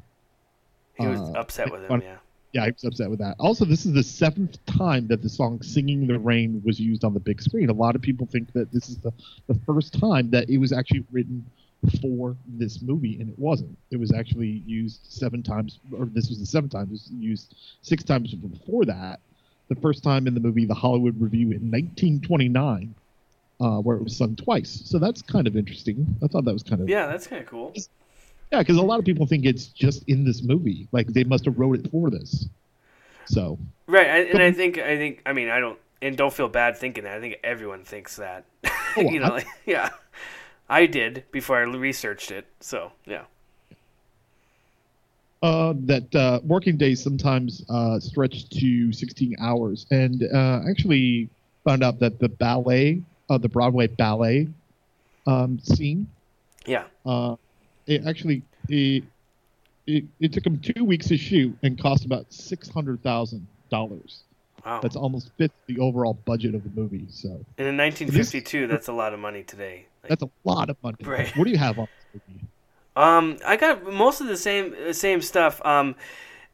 He was uh, upset with him. Yeah. yeah, he was upset with that. Also, this is the seventh time that the song "Singing in the Rain" was used on the big screen. A lot of people think that this is the the first time that it was actually written for this movie, and it wasn't. It was actually used seven times, or this was the seventh time. It was used six times before that. The first time in the movie, The Hollywood Review in 1929, uh, where it was sung twice. So that's kind of interesting. I thought that was kind of Yeah, that's kind of cool. yeah, because a lot of people think it's just in this movie. Like they must have wrote it for this. So Right, I, and I think I think I mean I don't and don't feel bad thinking that. I think everyone thinks that. you know, I- like, yeah. I did before I researched it. So yeah. uh, that uh, working days sometimes uh, stretch to 16 hours, and uh, actually found out that the ballet, uh, the Broadway ballet um, scene, Yeah. uh, it actually it, it it took them two weeks to shoot and cost about six hundred thousand dollars. Wow. That's almost fifth the overall budget of the movie. So and in 1952, that's a lot of money today. That's a lot of money. Right. What do you have on this movie? Um, I got most of the same uh, same stuff. Um,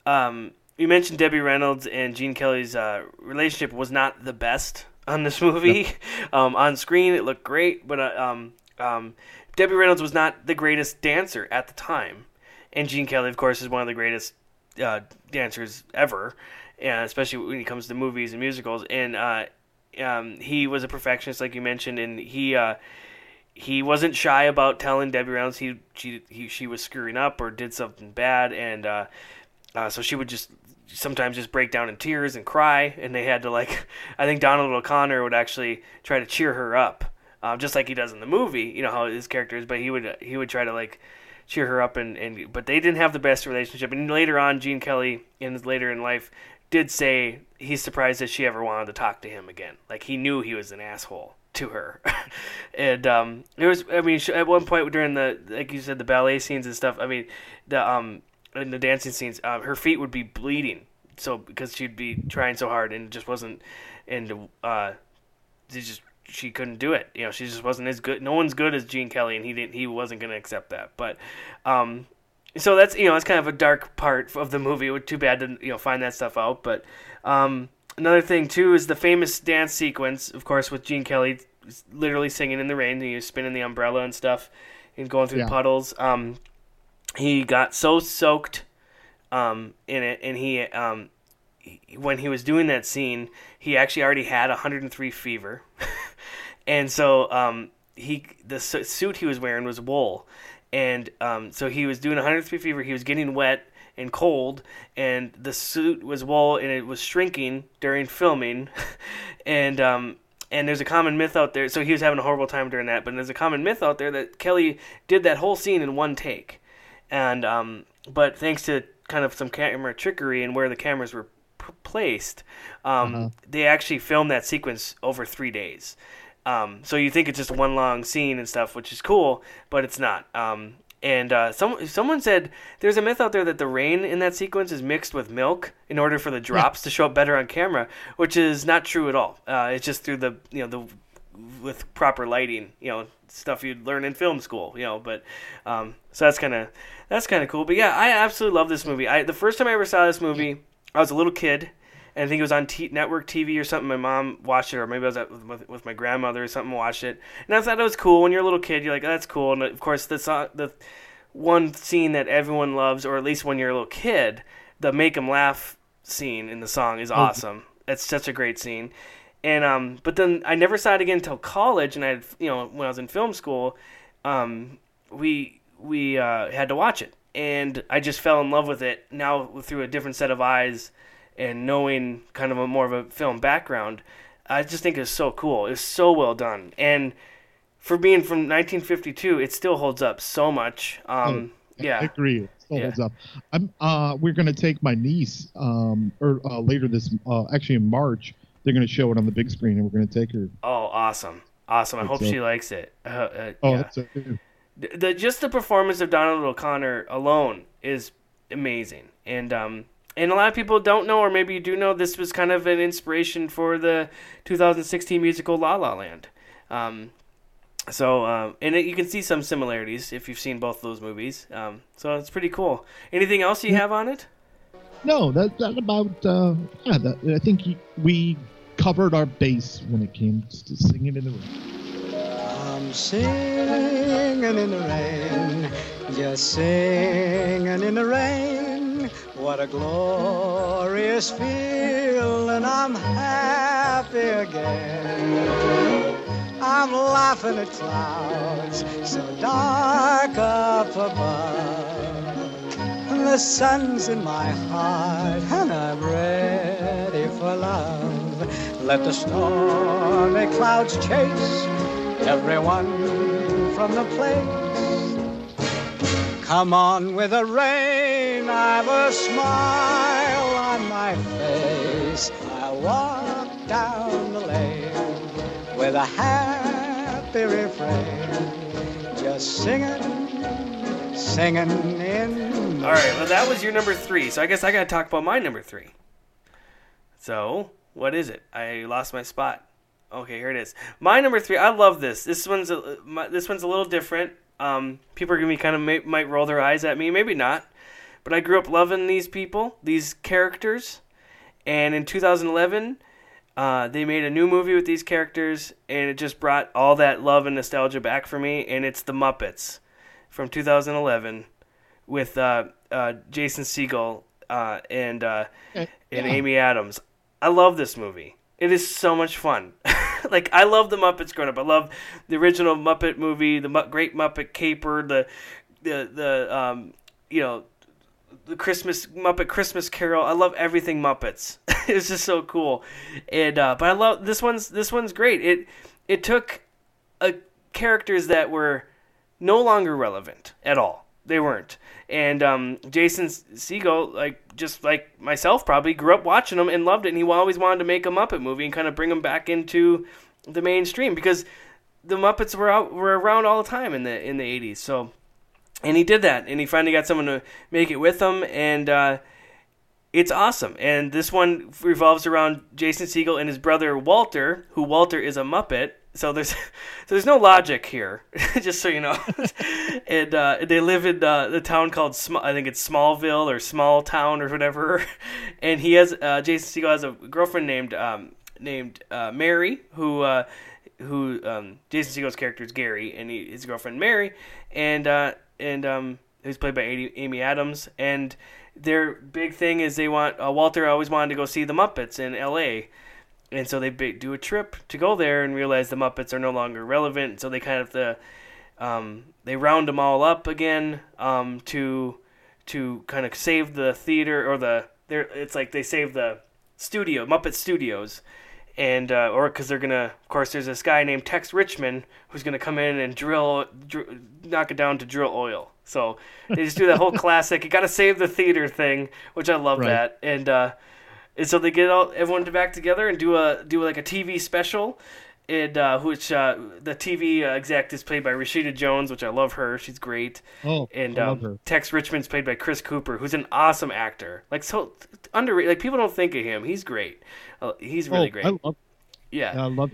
um, you mentioned Debbie Reynolds and Gene Kelly's uh, relationship was not the best on this movie. Um, on screen, it looked great, but uh, um, um, Debbie Reynolds was not the greatest dancer at the time, and Gene Kelly, of course, is one of the greatest uh, dancers ever, and especially when it comes to movies and musicals. And uh, um, he was a perfectionist, like you mentioned, and he. Uh, he wasn't shy about telling Debbie Reynolds he she he she was screwing up or did something bad, and uh, uh, so she would just sometimes just break down in tears and cry, and they had to like. I think Donald O'Connor would actually try to cheer her up, uh, just like he does in the movie. You know how his character is, but he would he would try to like cheer her up, and, and but they didn't have the best relationship. And later on, Gene Kelly, in later in life, did say he's surprised that she ever wanted to talk to him again. Like he knew he was an asshole to her, and um, there was. I mean, at one point during the like you said the ballet scenes and stuff. I mean, the um in the dancing scenes, uh, her feet would be bleeding. So because she'd be trying so hard and it just wasn't, and uh, she just she couldn't do it. You know, she just wasn't as good. No one's good as Gene Kelly, and he didn't. He wasn't going to accept that. But, um, so that's you know that's kind of a dark part of the movie. It was too bad to you know find that stuff out. But um, another thing too is the famous dance sequence, of course, with Gene Kelly literally singing in the rain. And he was spinning the umbrella and stuff, and going through Yeah. puddles. Um, he got so soaked um, in it, and he, um, he when he was doing that scene, he actually already had 103 fever, and so um, he the suit he was wearing was wool, and um, so he was doing 103 fever. He was getting wet and cold, and the suit was wool, and it was shrinking during filming, and um, and there's a common myth out there. So he was having a horrible time during that, but there's a common myth out there that Kelly did that whole scene in one take, and um, but thanks to kind of some camera trickery and where the cameras were p- placed, um, Uh-huh. they actually filmed that sequence over three days. Um, so you think it's just one long scene and stuff, which is cool, but it's not. Um, and uh, some someone said there's a myth out there that the rain in that sequence is mixed with milk in order for the drops to show up better on camera, which is not true at all. Uh, it's just through the you know the with proper lighting, you know, stuff you'd learn in film school, you know. But um, so that's kind of that's kind of cool. But yeah, I absolutely love this movie. I the first time I ever saw this movie, I was a little kid, and I think it was on t- network TV or something. My mom watched it, or maybe I was at, with, with my grandmother or something, watched it, and I thought it was cool. When you're a little kid, you're like, oh, that's cool. And of course, the song, the one scene that everyone loves, or at least when you're a little kid, the make 'em laugh scene in the song is awesome. It's such a great scene. And um, but then I never saw it again until college, and I, had, you know, when I was in film school, um, we we uh, had to watch it, and I just fell in love with it now through a different set of eyes, and knowing kind of a more of a film background. I just think it's so cool. It's so well done, and for being from 1952, it still holds up so much. Um, I yeah, agree. It still Yeah. holds up. I'm. Uh, we're gonna take my niece. Um, or uh, later this. Uh, actually in March, they're gonna show it on the big screen, and we're gonna take her. Oh, awesome, awesome! I hope a- she likes it. Uh, uh, Oh, yeah. that's a, the, the just the performance of Donald O'Connor alone is amazing, and um, and a lot of people don't know, or maybe you do know, this was kind of an inspiration for the 2016 musical La La Land. Um, so um, and it, you can see some similarities if you've seen both those movies. Um, so it's pretty cool. Anything else you have on it? no, that that about. Uh, yeah, that, I think we covered our base when it came to singing in the rain. I'm singing in the rain, just singing in the rain. What a glorious feeling, I'm happy again. I'm laughing at clouds so dark up above. And the sun's in my heart, and I'm ready for love. Let the stormy clouds chase everyone from the place. Come on with the rain, I've a smile on my face. I walk down the lane with a happy refrain, just singing, singing in. All right, well that was your number three. So I guess I got to talk about my number three. So what is it? I lost my spot. Okay, here it is. My number three. I love this. This one's a, my, this one's a little different. Um, people are gonna be kind of may, might roll their eyes at me, maybe not. But I grew up loving these people, these characters, and in 2011, uh, they made a new movie with these characters, and it just brought all that love and nostalgia back for me. And it's The Muppets from 2011 with uh, uh, Jason Segel uh, and uh, and yeah. Amy Adams. I love this movie. It is so much fun. like I love the Muppets growing up. I love the original Muppet movie, the Mu- Great Muppet Caper, the the the um, you know the Christmas Muppet Christmas Carol. I love everything Muppets. it's just so cool, and uh, but I love this one's this one's great. It it took a characters that were no longer relevant at all. They weren't. And um, Jason Segel, like just like myself, probably grew up watching them and loved it. And he always wanted to make a Muppet movie and kind of bring them back into the mainstream because the Muppets were out were around all the time in the in the eighties. So, and he did that, and he finally got someone to make it with him, and uh, it's awesome. And this one revolves around Jason Segel and his brother Walter, who Walter is a Muppet. So there's so there's no logic here, just so you know. and uh, they live in uh, the town called Sm- I think it's Smallville or Small Town or whatever. And he has uh, Jason Segel has a girlfriend named um, named uh, Mary who uh, who um, Jason Segel's character is Gary and he, his girlfriend Mary and uh, and um, who's played by Amy Adams and their big thing is they want Walter always wanted to go see the Muppets in L.A and so they do a trip to go there and realize the Muppets are no longer relevant. So they kind of the um, they round them all up again um, to to kind of save the theater or the there. It's like they save the studio Muppet Studios, and uh, or because they're gonna. Of course, there's this guy named Tex Richman who's gonna come in and drill, drill knock it down to drill oil. So they just do that whole classic. You got to save the theater thing, which I love right. that and. Uh, and so they get all everyone back together and do a do like a TV special, and uh, which uh, the TV uh, exec is played by Rashida Jones, which I love her. She's great. Oh, and I um, love her. Tex Richman's played by Chris Cooper, who's an awesome actor. Like so underrated. Like people don't think of him. He's great. Uh, he's really oh, great. I love. Yeah, yeah I love.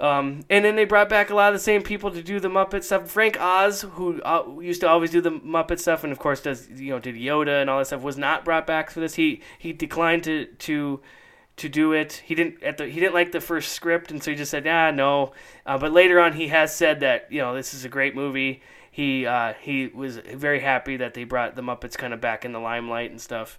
Um, and then they brought back a lot of the same people to do the Muppet stuff. Frank Oz, who uh, used to always do the Muppet stuff, and of course does you know did Yoda and all that stuff, was not brought back for this. He he declined to to to do it. He didn't at the he didn't like the first script, and so he just said, "Ah, no." Uh, but later on, he has said that you know this is a great movie. He uh, he was very happy that they brought the Muppets kind of back in the limelight and stuff.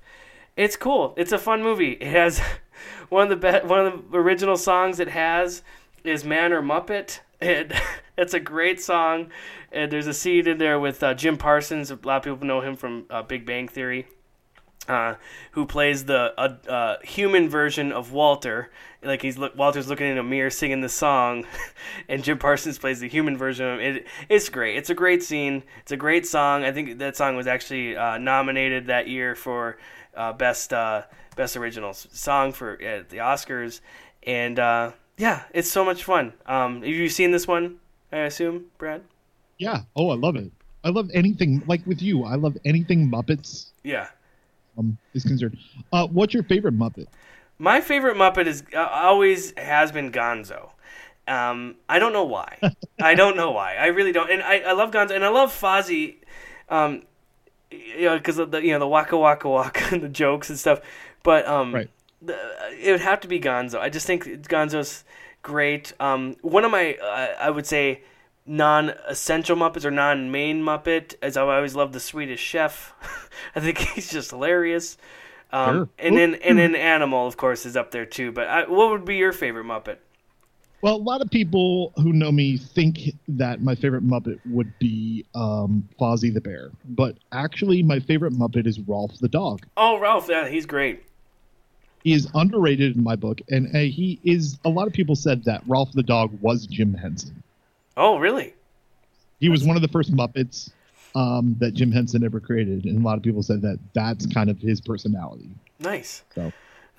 It's cool. It's a fun movie. It has one of the be- one of the original songs it has is Man or Muppet. And it's a great song. And there's a scene in there with uh, Jim Parsons. A lot of people know him from uh, Big Bang Theory. Uh, who plays the uh, uh, human version of Walter. Like he's Walter's looking in a mirror singing the song, and Jim Parsons plays the human version of it. It's great. It's a great scene. It's a great song. I think that song was actually uh, nominated that year for uh, best uh, best original song for the Oscars. And yeah, it's so much fun. Um, have you seen this one? I assume, Brad. Yeah. Oh, I love it. I love anything like with you. I love anything Muppets. Yeah. Um, is concerned. Uh, what's your favorite Muppet? My favorite Muppet is uh, always has been Gonzo. Um, I don't know why. I don't know why. I really don't. And I, I love Gonzo and I love Fozzie. Um, you know, because of the you know the waka waka waka and the jokes and stuff. But um, right it would have to be Gonzo. I just think Gonzo's great. Um, one of my, uh, I would say, non-essential Muppets or non-main Muppet, as I always love the Swedish Chef. I think he's just hilarious. Um, sure. And then and then Animal, of course, is up there too. But I, what would be your favorite Muppet? Well, a lot of people who know me think that my favorite Muppet would be um, Fozzie the Bear, but actually, my favorite Muppet is Rolf the dog. Oh, Ralph, yeah, he's great he is underrated in my book, and uh, he is. A lot of people said that Rolf the dog was Jim Henson. Oh, really? He was one of the first Muppets um, that Jim Henson ever created, and a lot of people said that that's kind of his personality. Nice. So,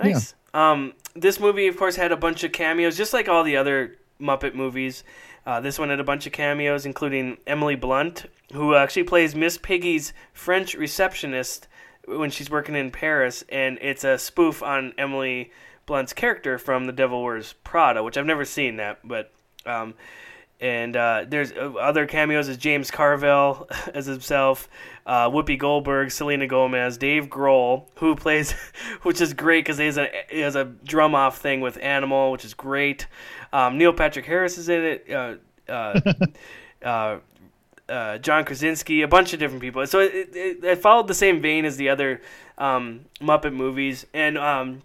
nice. Yeah. Um, this movie, of course, had a bunch of cameos, just like all the other Muppet movies. Uh, this one had a bunch of cameos, including Emily Blunt, who actually plays Miss Piggy's French receptionist when she's working in Paris, and it's a spoof on Emily Blunt's character from The Devil Wears Prada, which I've never seen that, but um, and uh, there's uh, other cameos as James Carville as himself, uh, Whoopi Goldberg, Selena Gomez, Dave Grohl, who plays, which is great because he has a he has a drum off thing with Animal, which is great. Um, Neil Patrick Harris is in it. Uh, uh, John Krasinski, a bunch of different people. So it, it, it followed the same vein as the other um, Muppet movies, and um,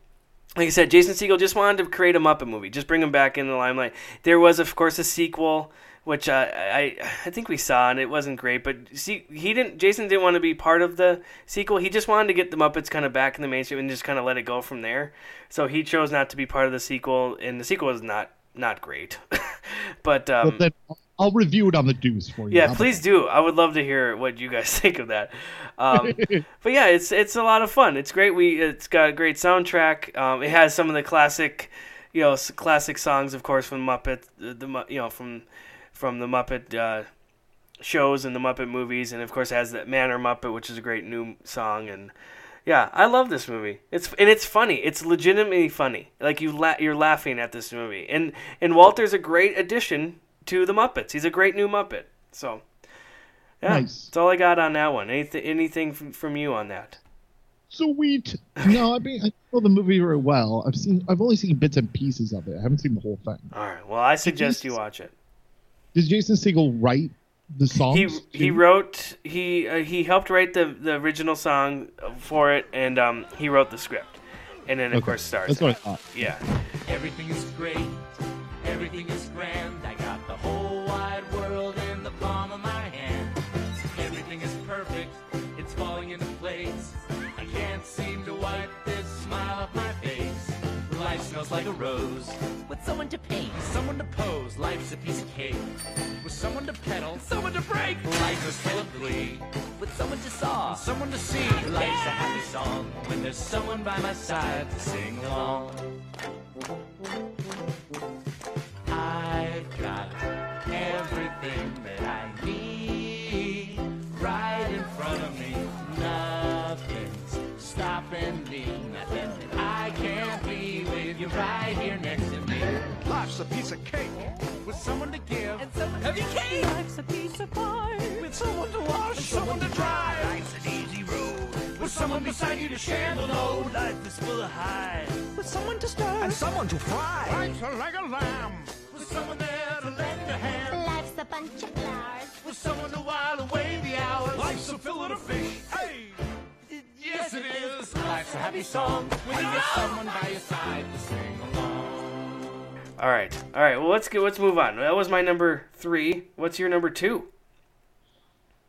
like I said, Jason Segel just wanted to create a Muppet movie, just bring him back in the limelight. There was, of course, a sequel which uh, I I think we saw and it wasn't great. But see, he didn't. Jason didn't want to be part of the sequel. He just wanted to get the Muppets kind of back in the mainstream and just kind of let it go from there. So he chose not to be part of the sequel, and the sequel is not not great. but um, then I'll review it on the Deuce for you. yeah, please do. I would love to hear what you guys think of that. Um, but yeah, it's it's a lot of fun. It's great. We it's got a great soundtrack. Um, it has some of the classic, you know, classic songs, of course, from Muppet, the, the you know from from the Muppet uh, shows and the Muppet movies, and of course it has that Man or Muppet, which is a great new song. And yeah, I love this movie. It's and it's funny. It's legitimately funny. Like you la- you're laughing at this movie. And and Walter's a great addition to the Muppets. He's a great new Muppet. So yeah, Nice. that's all I got on that one. Anything anything from, from you on that? Sweet. No, I mean I know the movie very well. I've seen. I've only seen bits and pieces of it. I haven't seen the whole thing. All right. Well, I suggest you watch it. Did Jason Segel write the songs? He he wrote he uh, he helped write the the original song for it, and um, he wrote the script, and then of Okay, course stars. That's what I thought. Yeah. Everything is great. Rose. With someone to paint, someone to pose. Life's a piece of cake. With someone to pedal, someone to break. Life is full of glee. With someone to saw, someone to see. Life's a happy song when there's someone by my side to sing along. I've got everything Life's a piece of cake With someone to give and someone Have you cake? Life's a piece of pie with someone to wash, and someone to dry. Life's an easy road With someone beside you to share the load. Life is full of highs. with someone to stir and someone to fry. Life's a like a lamb. With someone there to lend a hand. Life's a bunch of flowers. With someone to while away the hours. Life's a fillet of fish. Hey! Yes, it is. Life's a happy song when you get someone by your side to sing along. All right. All right. Well, let's get let's move on. That was my number three. What's your number two?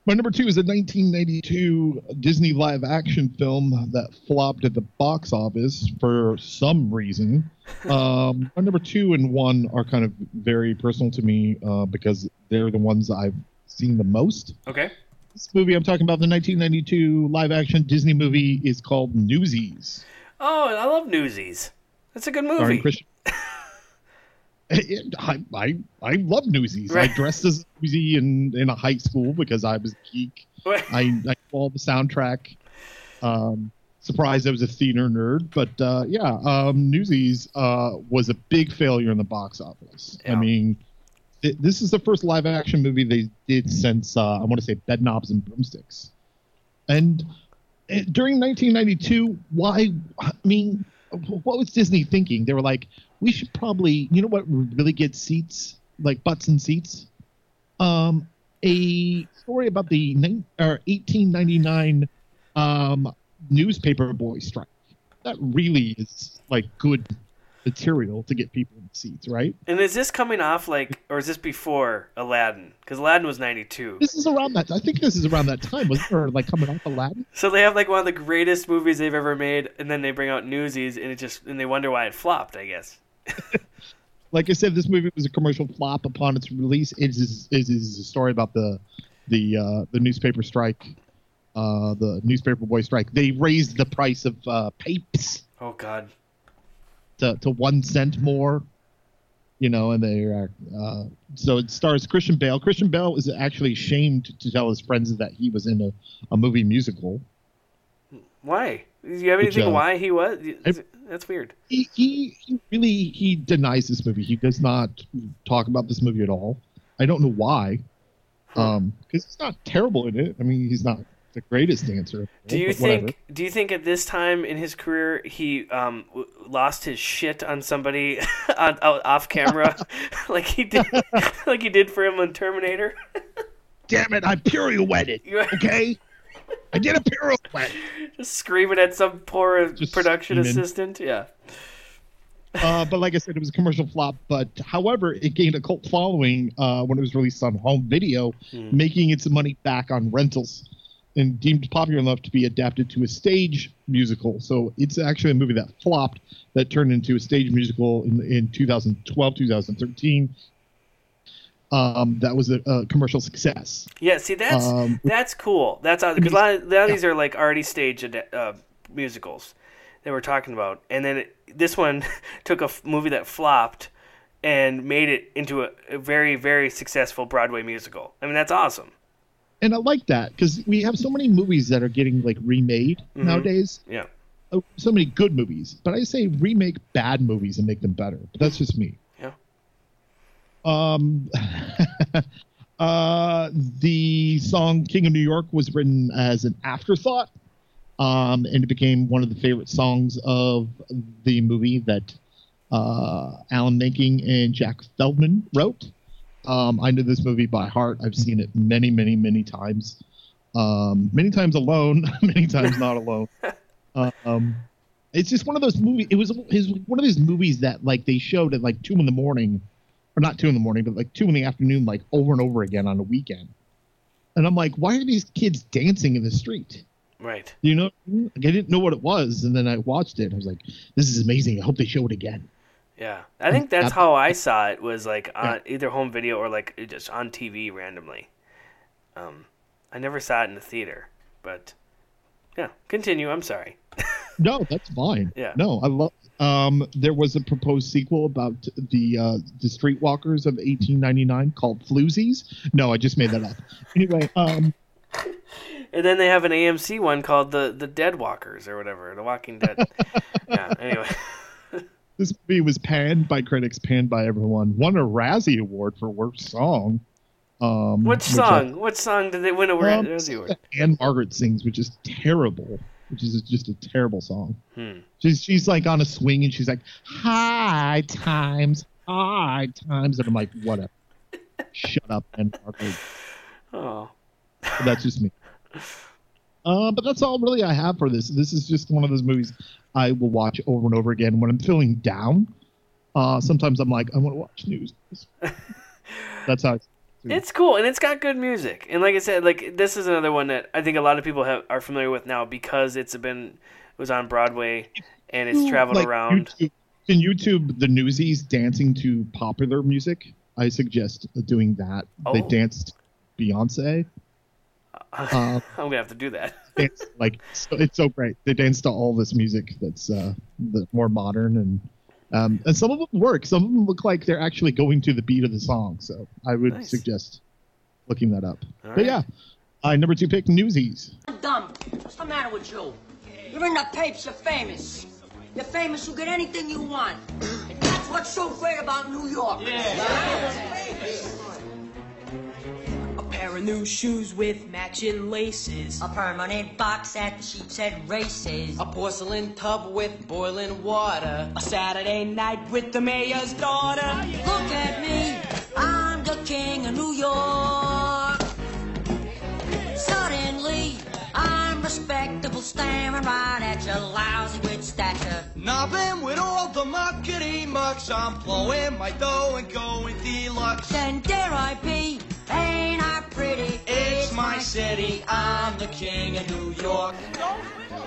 My number two is a 1992 Disney live action film that flopped at the box office for some reason. Um, my number two and one are kind of very personal to me uh, because they're the ones I've seen the most. Okay. This movie I'm talking about, the 1992 live action Disney movie, is called Newsies. Oh, I love Newsies. That's a good starring movie. Christian. I, I I love Newsies. Right. I dressed as a newsie in in a high school because I was a geek. I I all the soundtrack. Um, surprised I was a theater nerd, but uh, yeah, um, Newsies uh, was a big failure in the box office. I mean, th- this is the first live action movie they did since uh, I want to say Bedknobs and Broomsticks, and uh, during 1992, why? I mean, what was Disney thinking? They were like, we should probably, you know, what really get seats, like butts and seats. Um, a story about the or 1899 um, newspaper boy strike. That really is like good material to get people in seats, right? And is this coming off like, or is this before Aladdin? Because Aladdin was '92. This is around that. I think this is around that time, wasn't? Or like coming off Aladdin. So they have like one of the greatest movies they've ever made, and then they bring out Newsies, and it just and they wonder why it flopped. I guess. like I said, this movie was a commercial flop upon its release. It is it is a story about the the uh, the newspaper strike, uh, the newspaper boy strike. They raised the price of uh, papes Oh God. to, to one cent more, you know, and they are uh, so it stars Christian Bale. Christian Bale is actually ashamed to tell his friends that he was in a, a movie musical. Why? Do you have Which, anything uh, wise he was? That's weird. He, he he really he denies this movie. He does not talk about this movie at all. I don't know why. Um, because he's not terrible in it. I mean, he's not the greatest dancer. Do you but whatever. think? Do you think at this time in his career he um, w- lost his shit on somebody on, out, off camera, like he did, like he did for him on Terminator? Damn it! I'm pirouetted. Okay, I did a pirouette. Just screaming at some poor Just production screaming. assistant. Yeah. uh, but like I said, it was a commercial flop. But however, it gained a cult following uh, when it was released on home video, Hmm. making its money back on rentals, and deemed popular enough to be adapted to a stage musical. So it's actually a movie that flopped that turned into a stage musical in in 2012, 2013. Um, that was a, a commercial success. Yeah, see that's Um, that's cool. That's because a lot of, a lot of these are like already staged uh, musicals that we're talking about, and then it, this one took a f- movie that flopped and made it into a, a very very successful Broadway musical. I mean that's awesome. and I like that because we have so many movies that are getting like remade Mhm. nowadays. Yeah. Oh, So many good movies, but I say remake bad movies and make them better. But that's just me. Um, uh, the song "King of New York" was written as an afterthought, um, and it became one of the favorite songs of the movie that uh, Alan Menken and Jack Feldman wrote. Um, I know this movie by heart. I've seen it many, many, many times. Um, many times alone, many times not alone. Um, it's just one of those movies. It was his one of those movies that like they showed at like two in the morning, or not two in the morning, but like two in the afternoon, like over and over again on a weekend. And I'm like, why are these kids dancing in the street? Right. You know, like, I didn't know what it was, and then I watched it. I was like, this is amazing. I hope they show it again. Yeah, I think that's how I saw it. Was like on either home video or like just on TV randomly. Um, I never saw it in the theater, but yeah. Continue. I'm sorry. No, that's fine. Yeah. No, I love. Um, there was a proposed sequel about the uh, the Streetwalkers of 1899 called Floozies. No, I just made that up. Anyway, um, And then they have an AMC one called the the Dead Walkers or whatever, The Walking Dead. yeah. Anyway. this movie was panned by critics, panned by everyone. Won a Razzie Award for worst song. Um, Which which, song? Which song did they win a um, Razzie Award? Ann-Margret sings, which is terrible. Which is just a terrible song. Hmm. She's she's like on a swing and she's like, "High times, high times," and I'm like, "Whatever." Shut up, and. Oh. But that's just me. Uh, but that's all really I have for this. This is just one of those movies I will watch over and over again when I'm feeling down. Uh, sometimes I'm like, I want to watch news. that's how. I, It's cool and it's got good music. And like I said, like this is another one that I think a lot of people have are familiar with now because it's been it was on Broadway and it's traveled like, around. YouTube, can YouTube the Newsies dancing to popular music? I suggest doing that. They Oh. danced Beyonce. Uh, I'm gonna have to do that. dance, like so, it's so great. They dance to all this music that's uh, the more modern and um, and some of them work. Some of them look like they're actually going to the beat of the song. So I would Nice. suggest looking that up. All but right. yeah, I number two pick Newsies. I'm dumb. What's the matter with you? You're in the papers, you're famous. You're famous, you get anything you want. And that's what's so great about New York. A pair of new shoes with matching laces. A permanent box at the sheep's head races. A porcelain tub with boiling water. A Saturday night with the mayor's daughter. Look at me, I'm the king of New York. Suddenly, I'm respectable, staring right at your lousy with stature. Nobbing with all the muckety mucks. I'm blowing my dough and going deluxe. Then dare I be, ain't I pretty? It's my city. I'm the king of New York.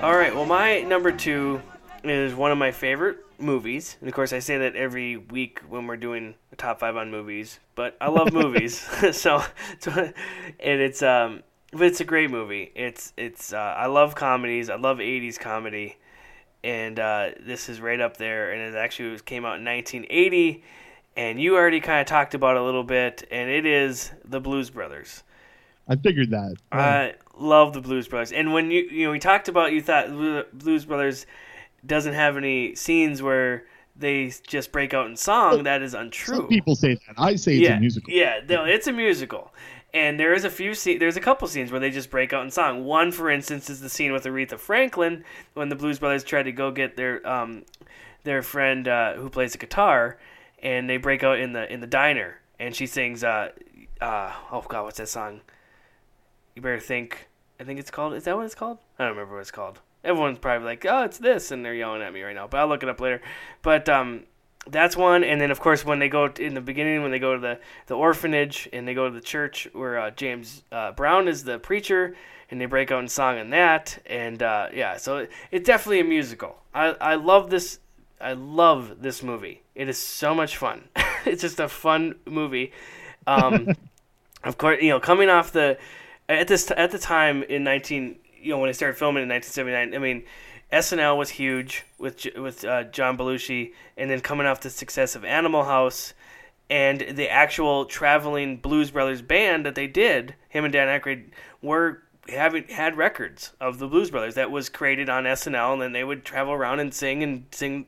All right. Well, my number two is one of my favorite movies, and of course, I say that every week when we're doing the top five on movies. But I love movies, so, so and it's um, but it's a great movie. It's it's uh, I love comedies. I love '80s comedy, and uh, this is right up there. And it actually came out in 1980, and you already kind of talked about it a little bit, and it is the Blues Brothers. I figured that. I love the Blues Brothers, and when you you know we talked about you thought Blu- Blues Brothers doesn't have any scenes where they just break out in song. That is untrue. Some people say that. I say it's yeah, a musical. Yeah, no, it's a musical, and there is a few scenes. There's a couple scenes where they just break out in song. One, for instance, is the scene with Aretha Franklin when the Blues Brothers try to go get their um their friend uh, who plays the guitar, and they break out in the in the diner, and she sings uh uh oh god, what's that song? You better think. I think it's called. Is that what it's called? I don't remember what it's called. Everyone's probably like, "Oh, it's this," and they're yelling at me right now. But I'll look it up later. But um, that's one, and then of course when they go in the beginning when they go to the the orphanage and they go to the church where uh, James uh, Brown is the preacher, and they break out in song in that, and uh, yeah, so it, it's definitely a musical. I I love this. I love this movie. It is so much fun. it's just a fun movie. Um, of course, you know, coming off the at this at the time in nineteen, you know, when I started filming in nineteen seventy nine. I mean, SNL was huge with with uh, John Belushi, and then coming off the success of Animal House, and the actual traveling Blues Brothers band that they did, him and Dan Aykroyd were having had records of the Blues Brothers that was created on SNL, and then they would travel around and sing and sing,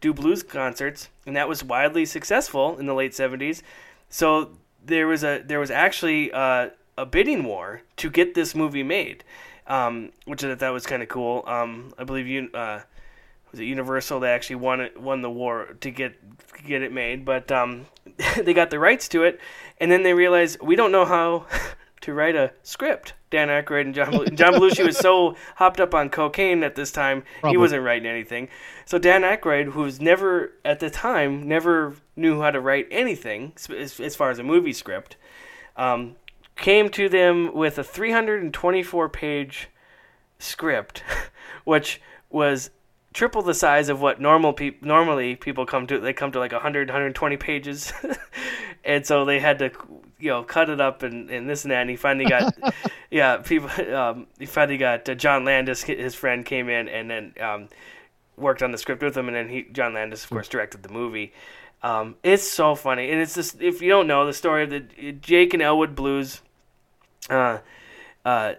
do blues concerts, and that was widely successful in the late seventies. So there was a there was actually uh, a bidding war to get this movie made, um, which I thought was kind of cool. Um, I believe you uh, was it Universal that actually won it won the war to get get it made, but um, they got the rights to it, and then they realized we don't know how to write a script. Dan Aykroyd and John Bel- John Belushi was so hopped up on cocaine at this time, he wasn't writing anything. So Dan Aykroyd, who's never at the time never knew how to write anything as, as far as a movie script, um, came to them with a 324 page script, which was triple the size of what normal peop- normally people come to. They come to like 100, 120 pages, and so they had to, you know, cut it up and, and this and that. And he finally got, yeah, people. Um, he finally got uh, John Landis, his friend, came in and then um, worked on the script with him, and then he John Landis, of course, directed the movie. Um, it's so funny, and it's just if you don't know the story of the Jake and Elwood Blues. Uh, uh,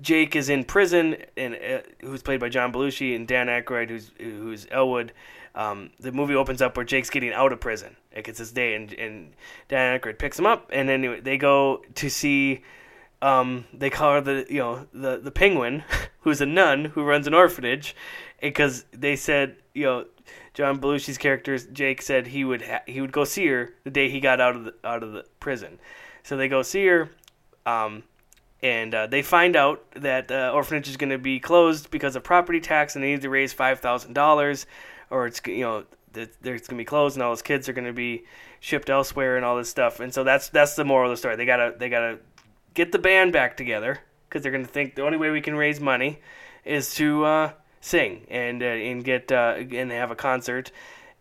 Jake is in prison, and uh, who's played by John Belushi, and Dan Aykroyd, who's who's Elwood. Um, the movie opens up where Jake's getting out of prison. Like it's his day, and and Dan Aykroyd picks him up, and then they go to see. Um, they call her the you know the the penguin, who's a nun who runs an orphanage, because they said you know John Belushi's character Jake said he would ha- he would go see her the day he got out of the out of the prison, so they go see her. Um, and uh, they find out that the orphanage is going to be closed because of property tax, and they need to raise five thousand dollars, or it's you know going to be closed, and all his kids are going to be shipped elsewhere, and all this stuff. And so that's that's the moral of the story. They gotta they gotta get the band back together because they're going to think the only way we can raise money is to uh, sing and uh, and get uh, and have a concert,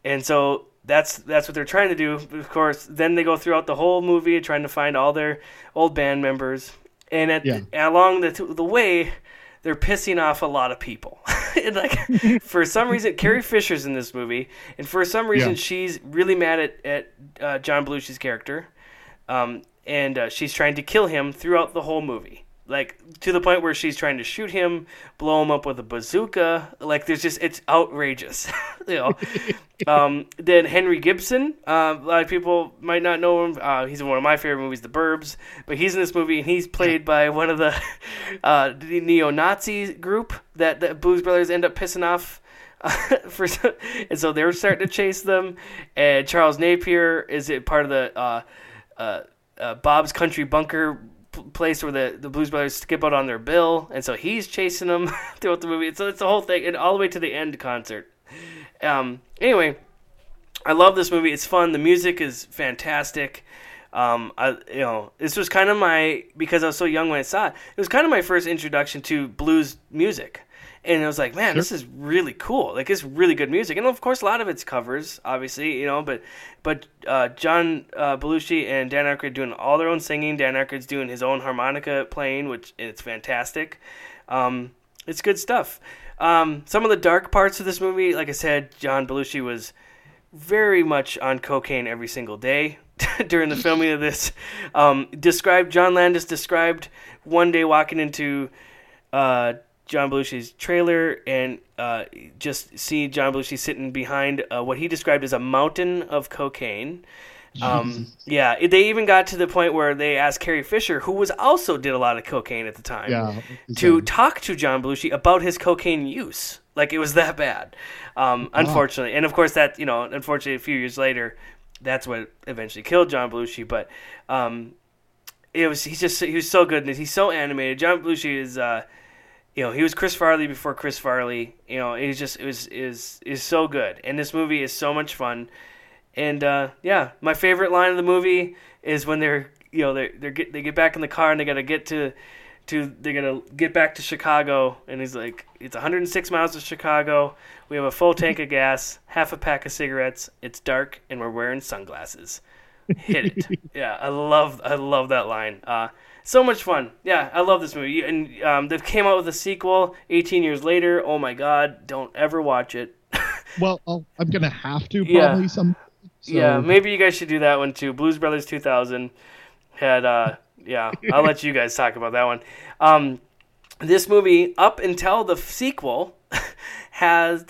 and so that's that's what they're trying to do. Of course, then they go throughout the whole movie trying to find all their old band members, and at Yeah. along the the way, they're pissing off a lot of people. And, like for some reason, Carrie Fisher's in this movie, and for some reason, Yeah. she's really mad at at uh, John Belushi's character, um, and uh, she's trying to kill him throughout the whole movie. Like to the point where she's trying to shoot him, blow him up with a bazooka. Like there's just it's outrageous, you know. um, then Henry Gibson, uh, a lot of people might not know him. Uh, he's in one of my favorite movies, The Burbs. But he's in this movie, and he's played by one of the uh, the neo-Nazi group that the Blues Brothers end up pissing off. for and so they're starting to chase them. And Charles Napier is it part of the uh, uh, uh, Bob's Country Bunker place where the, the Blues Brothers skip out on their bill, and so he's chasing them throughout the movie. So it's the whole thing, and all the way to the end concert. Um, anyway, I love this movie. It's fun. The music is fantastic. Um, I, you know, this was kind of my because I was so young when I saw it. It was kind of my first introduction to blues music, and I was like, man, this is really cool. Like, it's really good music, and of course, a lot of it's covers, obviously, you know. But but uh, John uh, Belushi and Dan Aykroyd doing all their own singing. Dan Aykroyd's doing his own harmonica playing, which it's fantastic. Um, it's good stuff. Um, some of the dark parts of this movie, like I said, John Belushi was very much on cocaine every single day during the filming of this. Um, described John Landis described one day walking into uh, John Belushi's trailer and uh, just see John Belushi sitting behind uh, what he described as a mountain of cocaine. Um, yeah, they even got to the point where they asked Carrie Fisher, who was also did a lot of cocaine at the time, Yeah, to talk to John Belushi about his cocaine use. Like it was that bad, um, unfortunately. And of course, that you know, unfortunately, a few years later, that's what eventually killed John Belushi. But um, it was he's just he was so good and he's so animated. John Belushi is. Uh, you know, he was Chris Farley before Chris Farley. You know, he's just it was is is so good, and this movie is so much fun. And uh, yeah, my favorite line of the movie is when they're you know they they get they get back in the car and they gotta get to to they're gonna get back to Chicago and he's like it's 106 miles to Chicago. We have a full tank of gas, half a pack of cigarettes. It's dark and we're wearing sunglasses. Hit it. yeah, I love I love that line. Uh, so much fun. Yeah, I love this movie. And um, they came out with a sequel 18 years later. Oh my god, don't ever watch it. Well, I'll, I'm gonna have to Yeah. probably some. So, Yeah, maybe you guys should do that one too. Blues Brothers 2000 had uh yeah, I'll let you guys talk about that one. Um this movie up until the sequel has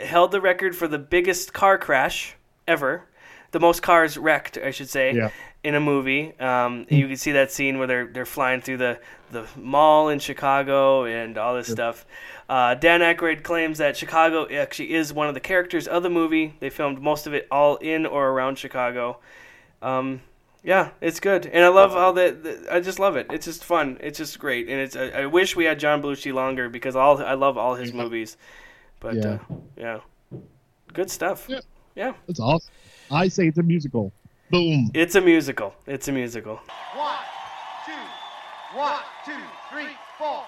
held the record for the biggest car crash ever. The most cars wrecked, I should say, Yeah. In a movie. Um, you can see that scene where they're they're flying through the the mall in Chicago and all this stuff. Uh, Dan Aykroyd claims that Chicago actually is one of the characters of the movie. They filmed most of it all in or around Chicago. Um, yeah, it's good, and I love all the, the. I just love it. It's just fun. It's just great, and it's. I, I wish we had John Belushi longer because all I love all his movies. But Yeah. uh, yeah, good stuff. Yeah. yeah, That's awesome. I say it's a musical. Boom. it's a musical. It's a musical. One, two, one, two, three, four.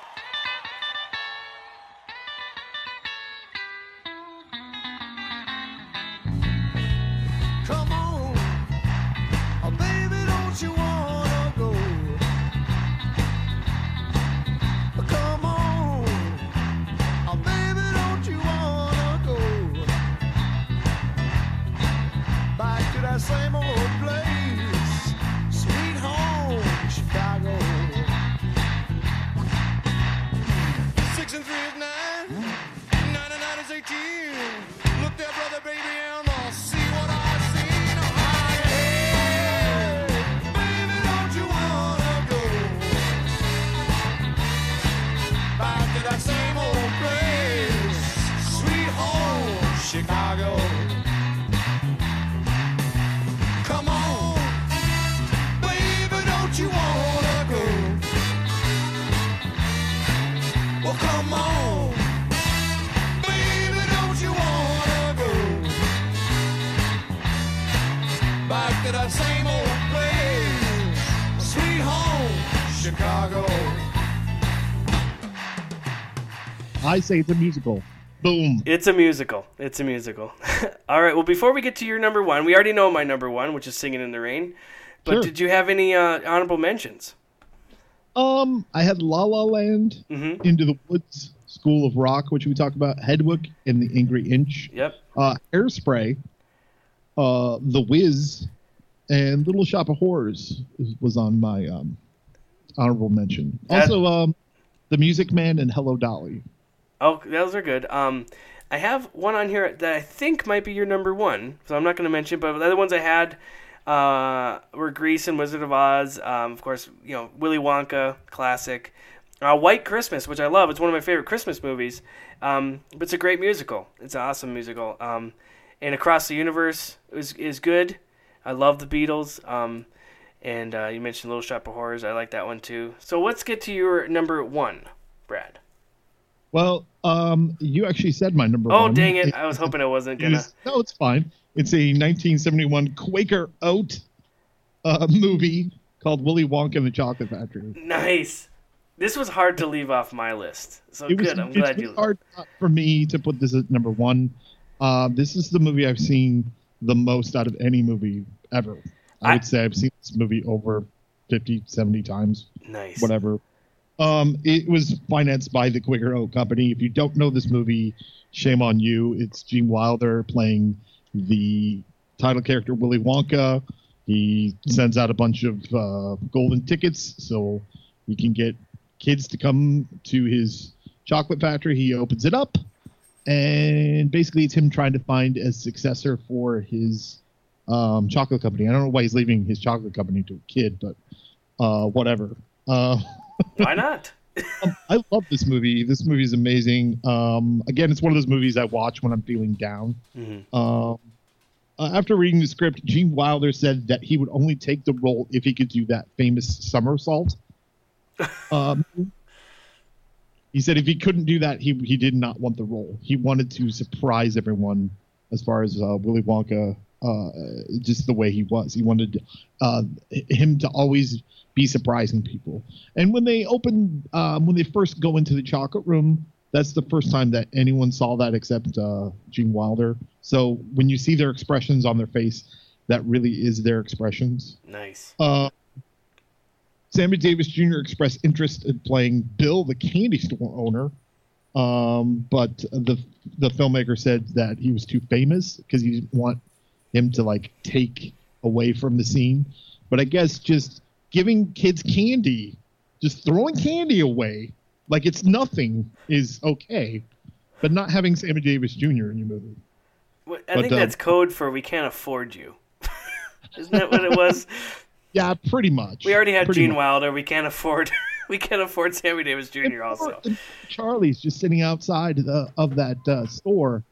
Chicago? I say it's a musical. Boom. It's a musical. It's a musical. All right. Well, before we get to your number one, we already know my number one, which is "Singing in the Rain." But Sure. did you have any uh, honorable mentions? Um, I had La La Land, Mhm. Into the Woods, School of Rock, which we talked about, Hedwig and the Angry Inch, Yep. uh, Hairspray, uh, The Wiz, and Little Shop of Horrors was on my um, honorable mention. That- Also, um, The Music Man and Hello Dolly. Oh, those are good. Um, I have one on here that I think might be your number one, so I'm not going to mention. But the other ones I had uh, were Grease and Wizard of Oz. Um, of course, you know Willy Wonka, classic. Uh, White Christmas, which I love. It's one of my favorite Christmas movies. Um, but it's a great musical. It's an awesome musical. Um, and Across the Universe is is good. I love the Beatles. Um, and uh, you mentioned Little Shop of Horrors. I like that one too. So let's get to your number one, Brad. Well, um, you actually said my number Oh one. dang it! I was hoping I wasn't gonna. is- no, it's fine. It's a 1971 Quaker Oat uh, movie called Willy Wonka and the Chocolate Factory. Nice. This was hard to leave off my list. So it was, good. I'm it's glad you. hard for me to put this at number one. Uh, this is the movie I've seen the most out of any movie ever. I, I- would say I've seen this movie over 50, 70 times, Nice. whatever. Um, it was financed by the Quaker Oat Company. If you don't know this movie, shame on you. It's Gene Wilder playing the title character Willy Wonka. He sends out a bunch of uh, golden tickets so he can get kids to come to his chocolate factory. He opens it up, and basically it's him trying to find a successor for his um, chocolate company. I don't know why he's leaving his chocolate company to a kid, but uh, whatever. Uh, Why not? I love this movie. This movie is amazing. Um, again, it's one of those movies I watch when I'm feeling down. Mhm. Um, uh, after reading the script, Gene Wilder said that he would only take the role if he could do that famous somersault. Um, he said if he couldn't do that, he he did not want the role. He wanted to surprise everyone as far as uh, Willy Wonka uh, just the way he was. He wanted uh, him to always be surprising people. And when they open, um, when they first go into the chocolate room, that's the first time that anyone saw that except uh, Gene Wilder. So when you see their expressions on their face, that really is their expressions. Nice. Uh, Sammy Davis Jr. expressed interest in playing Bill, the candy store owner, um, but the the filmmaker said that he was too famous because he didn't want him to like take away from the scene. But I guess just giving kids candy, just throwing candy away like it's nothing is okay, but not having Sammy Davis Jr. in your movie. Well, I But, think that's code for we can't afford you. Isn't that what it was? Yeah, pretty much. We already had Pretty Gene much. Wilder. We can't afford. we can't afford Sammy Davis Jr. Also. Charlie's just sitting outside the, of that uh, store,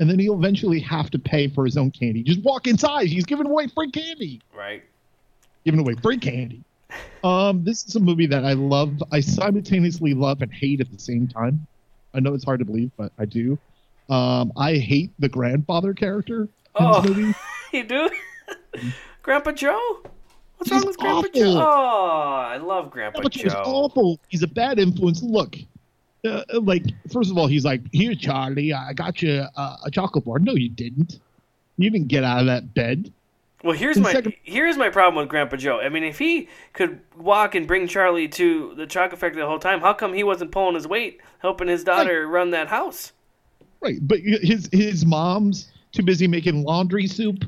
and then he'll eventually have to pay for his own candy. Just walk inside. He's giving away free candy. Right. Giving away free candy. Um, this is a movie that I love. I simultaneously love and hate at the same time. I know it's hard to believe, but I do. Um, I hate the grandfather character in Oh. You do? Grandpa Joe? What's He's wrong with Grandpa awful. Joe? Oh, I love Grandpa he's Joe. awful. He's a bad influence. Look, uh, like first of all, he's like, "Here, Charlie, I got you uh, a chocolate bar." No, you didn't. You didn't get out of that bed. Well, here's my second- here's my problem with Grandpa Joe. I mean, if he could walk and bring Charlie to the chocolate factory the whole time, how come he wasn't pulling his weight, helping his daughter run that house? Right, but his his mom's too busy making laundry soup.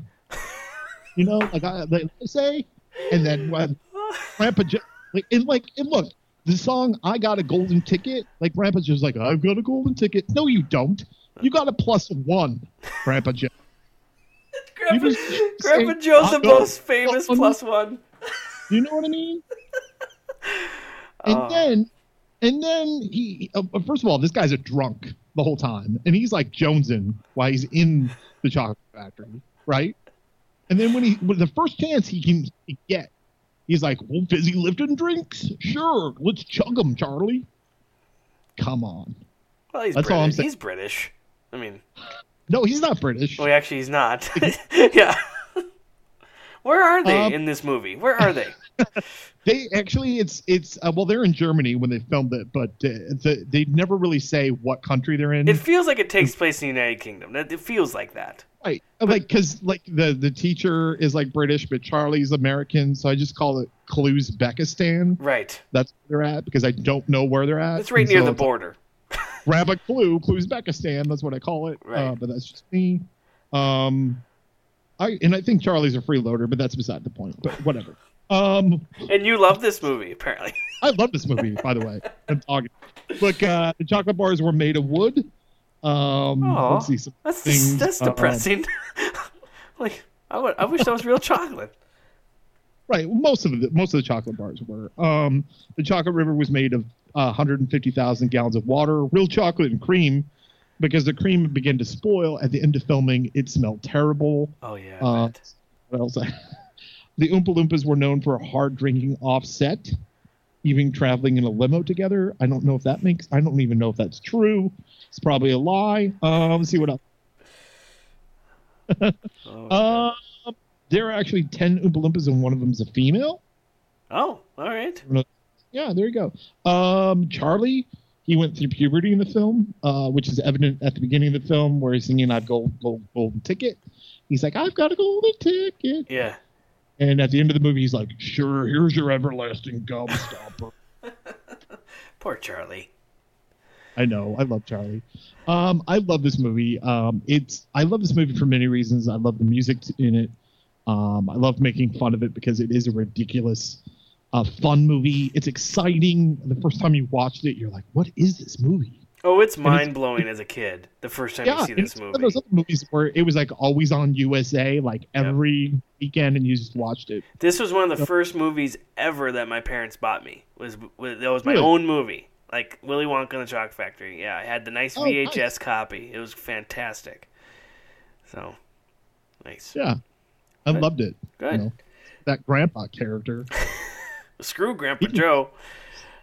You know, like I, like I say, and then when Grandpa Joe, like, and like, and look, the song "I Got a Golden Ticket," like Grandpa's just like, "I've got a golden ticket." No, you don't. You got a plus one, Grandpa Joe. Grandpa, Grandpa say, Joe's the most famous a- plus one. You know what I mean? And Oh. then, and then he. Uh, uh, first of all, this guy's a drunk the whole time, and he's like jonesing while he's in the chocolate factory, right? And then when he, with the first chance he can get, he's like, "Well, busy lifting drinks? Sure, let's chug them, Charlie." Come on. Well, he's That's all I'm British. saying. He's British. I mean, No, he's not British. well, actually, he's not. yeah. Where are they Um, in this movie? Where are they? They actually, it's it's uh, well, they're in Germany when they filmed it, but uh, the, they never really say what country they're in. It feels like it takes place in the United Kingdom. It feels like that. Right, like because like the the teacher is like British, but Charlie's American, so I just call it Cluesbekistan. Right. That's where they're at because I don't know where they're at. It's right And near so the it's like, border. grab a clue, Cluesbekistan. That's what I call it. Right. Uh, but that's just me. Um, I and I think Charlie's a freeloader, but that's beside the point. But whatever. Um, And you love this movie, apparently. I love this movie, by the way. I'm talking. Look, uh, the chocolate bars were made of wood. Um, Aw, let's see That's things. that's Uh, depressing. like I would, I wish that was real chocolate. Right. Most of the most of the chocolate bars were. Um, the chocolate river was made of uh, 150,000 gallons of water, real chocolate and cream, because the cream began to spoil at the end of filming. It smelled terrible. Oh yeah. Uh, what else? the Oompa Loompas were known for a hard drinking offset, even traveling in a limo together. I don't know if that makes. I don't even know if that's true. It's probably a lie. Um, let's see what else. Oh, Um, there are actually 10 Oompa Loompas, and one of them is a female. oh, all right. Yeah, there you go. Um, Charlie, he went through puberty in the film, uh, which is evident at the beginning of the film where he's singing "I've gold, gold, golden ticket." He's like, "I've got a golden ticket," Yeah. and at the end of the movie, he's like, "Sure, here's your everlasting gobstopper." Poor Charlie. I know, I love Charlie. Um, I love this movie. Um, it's I love this movie for many reasons. I love the music in it. Um, I love making fun of it because it is a ridiculous, uh, fun movie. It's exciting. The first time you watched it, you're like, "What is this movie?" Oh, it's mind blowing as a kid. The first time yeah, you see this it's one movie. of those other movies where it was like always on USA, like every weekend, and you just watched it. This was one of the Yep. first movies ever that my parents bought me. Was, was that was my Really? own movie, like Willy Wonka and the Chocolate Factory. Yeah, I had the nice Oh, VHS nice. copy. It was fantastic. So, nice. Yeah, I loved it. Good. You know, that grandpa character. Screw Grandpa Joe.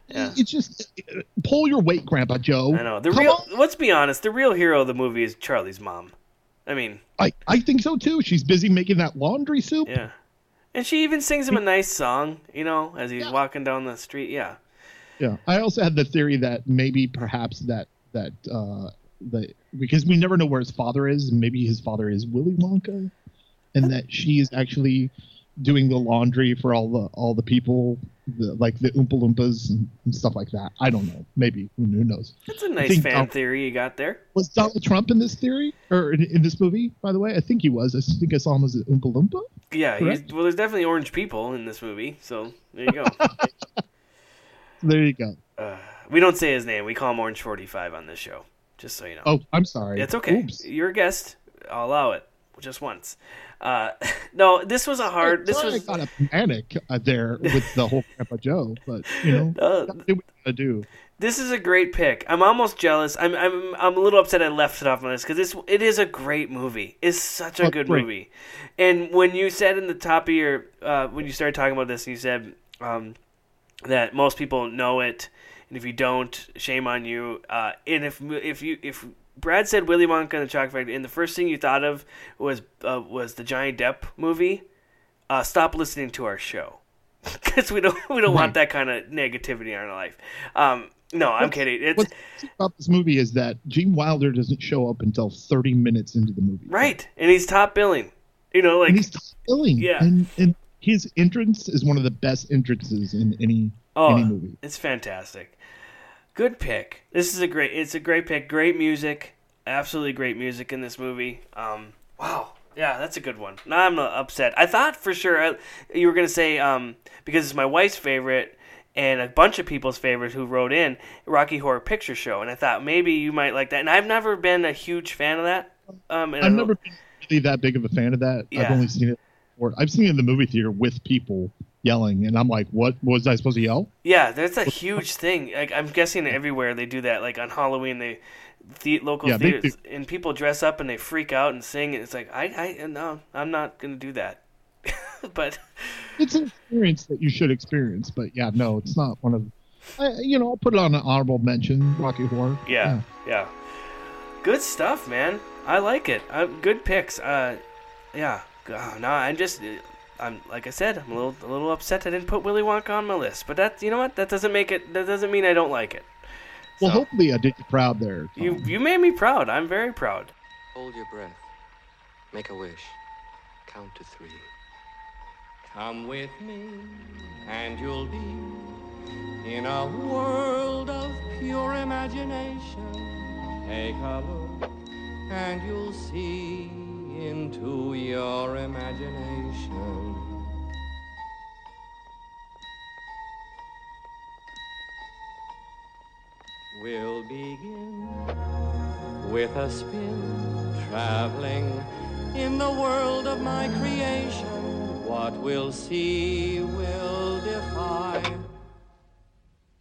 Yeah. It's just pull your weight, Grandpa Joe. I know. The Come real. on. Let's be honest. The real hero of the movie is Charlie's mom. I mean, I, I think so too. She's busy making that laundry soup. yeah. And she even sings him a nice song, you know, as he's walking down the street. Yeah. Yeah. I also had the theory that maybe perhaps that that uh the because we never know where his father is, maybe his father is Willy Wonka, and that she is actually doing the laundry for all the all the people, the, like the Oompa Loompas and, and stuff like that. I don't know. Maybe who, who knows? That's a nice fan Donald- theory you got there. Was Donald Trump in this theory or in, in this movie? By the way, I think he was. I think I saw him as an Oompa Loompa. Yeah. Well, there's definitely orange people in this movie, so there you go. There you go. uh, we don't say his name. We call him Orange Forty Five on this show. Just so you know. Oh, I'm sorry. It's okay. Oops. You're a guest. I'll allow it. Just once. Uh, no, this was a hard. This was. I got a panic uh, there with the whole Grandpa Joe, but you know, Uh, do what you gotta do. This is a great pick. I'm almost jealous. I'm I'm I'm a little upset I left it off my list because this it is a great movie. It's such a Oh, good great. movie. And when you said in the top of your uh, when you started talking about this, and you said um, that most people know it, and if you don't, shame on you. Uh, and if if you if Brad said Willy Wonka and the Chocolate Factory, and the first thing you thought of was uh, was the Johnny Depp movie, uh, stop listening to our show because we don't we don't want that kind of negativity in our life. Um, no, I'm What's- kidding. It's What's about this movie is that Gene Wilder doesn't show up until 30 minutes into the movie. right, and he's top billing. You know, like and he's top billing. Yeah. And, and his entrance is one of the best entrances in any oh, any movie. it's fantastic. Good pick. This is a great. It's a great pick. Great music. Absolutely great music in this movie. Um, wow. Yeah, that's a good one. Now I'm not upset. I thought for sure uh, you were gonna say um, because it's my wife's favorite and a bunch of people's favorite who wrote in Rocky Horror Picture Show, and I thought maybe you might like that. And I've never been a huge fan of that. Um, and I I've never been really that big of a fan of that. Yeah. I've only seen it. Or I've seen it in the movie theater with people yelling, and I'm like, "What was I supposed to yell?" Yeah, that's a huge thing. Like I'm guessing everywhere they do that. Like on Halloween, they the local Yeah, theaters and people dress up and they freak out and sing. And it's like I, I no, I'm not gonna do that. but It's an experience that you should experience, but yeah, no, it's not one of. I, you know, I'll put it on an honorable mention. Rocky Horror. yeah, yeah, good stuff, man. I like it. Uh, good picks. Uh, yeah. Oh, no, I'm just. Uh, I'm like I said. I'm a little a little upset I didn't put Willy Wonka on my list. But that you know what? That doesn't make it. That doesn't mean I don't like it. Well, So- hopefully, I did you proud there. You you made me proud. I'm very proud. Hold your breath. Make a wish. Count to three. Come with me, and you'll be in a world of pure imagination. Take a look, and you'll see into your imagination. We'll begin with a spin, traveling in the world of my creation. What we'll see will defy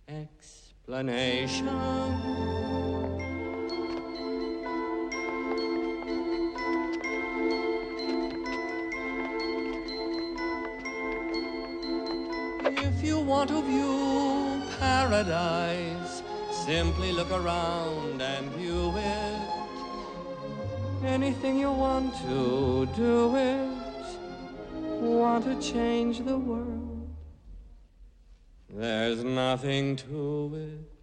explanation. Want to view paradise, simply look around and view it. Anything you want to do it. Want to change the world. There's nothing to it.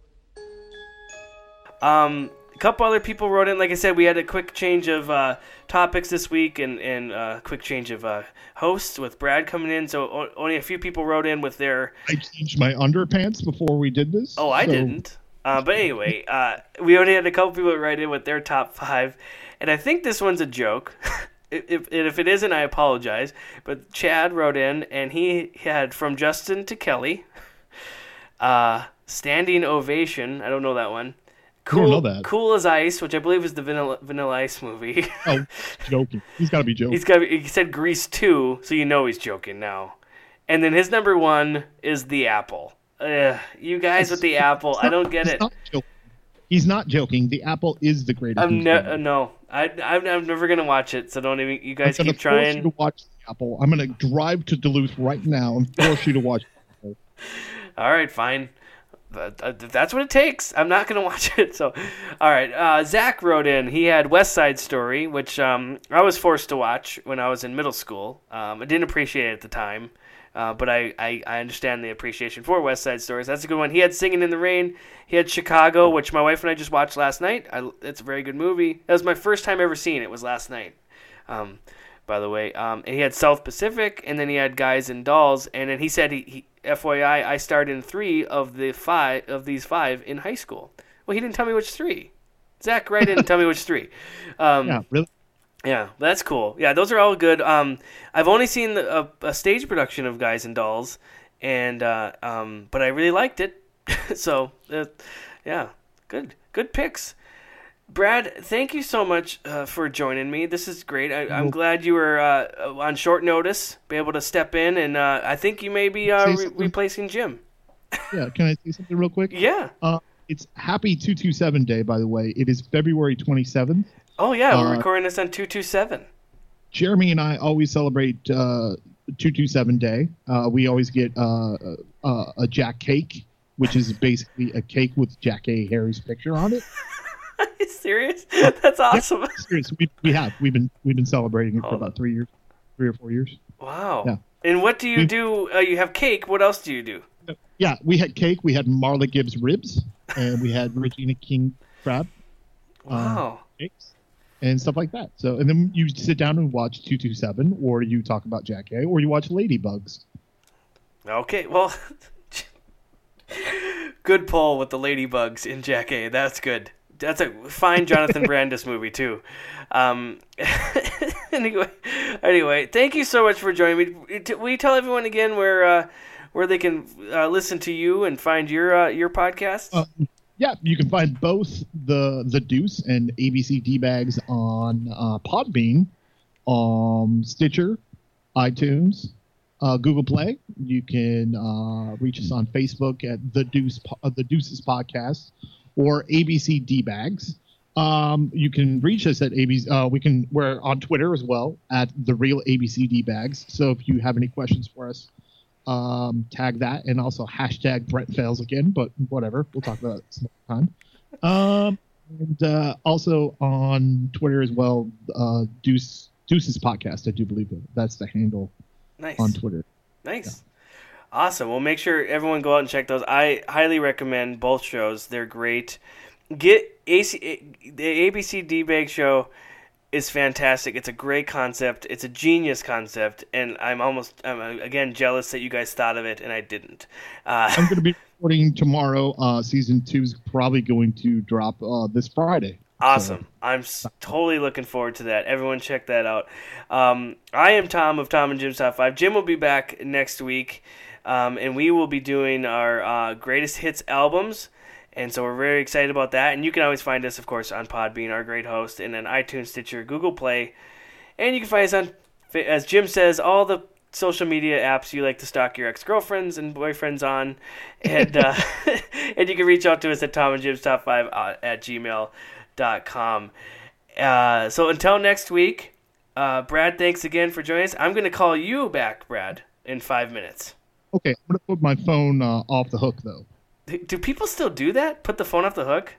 Um, couple other people wrote in. Like I said, we had a quick change of uh, topics this week, and and uh, quick change of uh, hosts with Brad coming in. So o- only a few people wrote in with their. I changed my underpants before we did this. Oh, I so- didn't. Uh, but anyway, uh, we only had a couple people write in with their top five, and I think this one's a joke. if, if, if it isn't, I apologize. But Chad wrote in, and he had from Justin to Kelly, uh, standing ovation. I don't know that one. I don't know that. Cool as Ice, which I believe is the Vanilla, Vanilla Ice movie. Oh, joking. He's got to be joking. he's got. He said Grease two, so you know he's joking now. And then his number one is the Apple. Ugh, you guys with the Apple, I don't get it. Not. He's not joking. The Apple is the greatest. I'm ne- no, I, I'm, I'm never gonna watch it. So don't even. You guys I'm gonna keep force you to watch the Apple. I'm going to drive to Duluth right now and force you to watch. Apple. All right, fine. Uh, that's what it takes. I'm not gonna watch it. So, all right. Uh, Zach wrote in. He had West Side Story, which um, I was forced to watch when I was in middle school. Um, I didn't appreciate it at the time, uh, but I, I, I understand the appreciation for West Side Stories. That's a good one. He had Singing in the Rain. He had Chicago, which my wife and I just watched last night. I, it's a very good movie. That was my first time ever seeing it. Was last night. Um, by the way. Um, and he had South Pacific, and then he had Guys and Dolls, and then he said he FYI, I starred in three of the five of these five in high school. Well, he didn't tell me which three. Zach Wright didn't tell me which three. Um, Yeah, really. yeah, that's cool. Yeah, those are all good. Um, I've only seen the, a, a stage production of Guys and Dolls, and uh, um, but I really liked it. so, uh, yeah, good, good picks. Brad, thank you so much uh, for joining me. This is great. I, I'm glad you were uh, on short notice, be able to step in, and uh, I think you may be uh, re- replacing Jim. Yeah, can I say something real quick? Yeah. Uh, it's Happy 227 Day, by the way. It is February 27th. Oh yeah, we're Uh, recording this on two two seven. Jeremy and I always celebrate uh, 227 Day. Uh, we always get uh, uh, a Jack cake, which is basically a cake with Jackée Harry's picture on it. Are you serious? That's awesome. Seriously, we, we have. We've been we've been celebrating it for Oh. about three years, three or four years. Wow. Yeah. And what do you We- do? Uh, you have cake. What else do you do? Yeah, we had cake. We had Marla Gibbs ribs, and we had Regina King crab. uh, Wow. cakes and stuff like that. So, and then you sit down and watch 227, or you talk about Jackée, or you watch Ladybugs. Okay, well, good poll with the ladybugs in Jackée. That's good. That's a fine Jonathan Brandis movie too. Um, anyway, anyway, thank you so much for joining me. Will you tell everyone again where uh, where they can uh, listen to you and find your uh, your podcast? Uh, yeah, you can find both the the Deuce and ABC D bags on uh, Podbean, um, Stitcher, iTunes, uh, Google Play. You can uh, reach us on Facebook at the Deuce uh, the Deuces Podcast or ABC D bags. Um, you can reach us at ABC. Uh, we can we're on Twitter as well at the real ABC D bags. So if you have any questions for us, um, tag that and also hashtag Brett fails again. But whatever, we'll talk about it some time. Um, and uh, also on Twitter as well, uh, Deuce Deuces podcast. I do believe that that's the handle Nice. on Twitter. Nice. Awesome. Well, make sure everyone go out and check those. I highly recommend both shows. They're great. Get AC, the ABC D Bag show is fantastic. It's a great concept. It's a genius concept, and I'm almost I'm uh, again jealous that you guys thought of it and I didn't. Uh, I'm going to be recording tomorrow. Uh, season two is probably going to drop uh, this Friday. Awesome. I'm s- totally looking forward to that. Everyone check that out. Um, I am Tom of Tom and Jim's Top 5. Jim will be back next week, um, and we will be doing our uh, greatest hits albums. And so we're very excited about that. And you can always find us, of course, on Podbean, our great host, and on iTunes, Stitcher, Google Play. And you can find us on, as Jim says, all the social media apps you like to stalk your ex-girlfriends and boyfriends on. And, uh, and you can reach out to us at Tom and Jim's Top 5 uh, at gmail.com. Uh, so until next week, uh, Brad, thanks again for joining us. I'm going to call you back, Brad, in five minutes. Okay, I'm going to put my phone uh, off the hook though. Do- Do people still do that? Put the phone off the hook?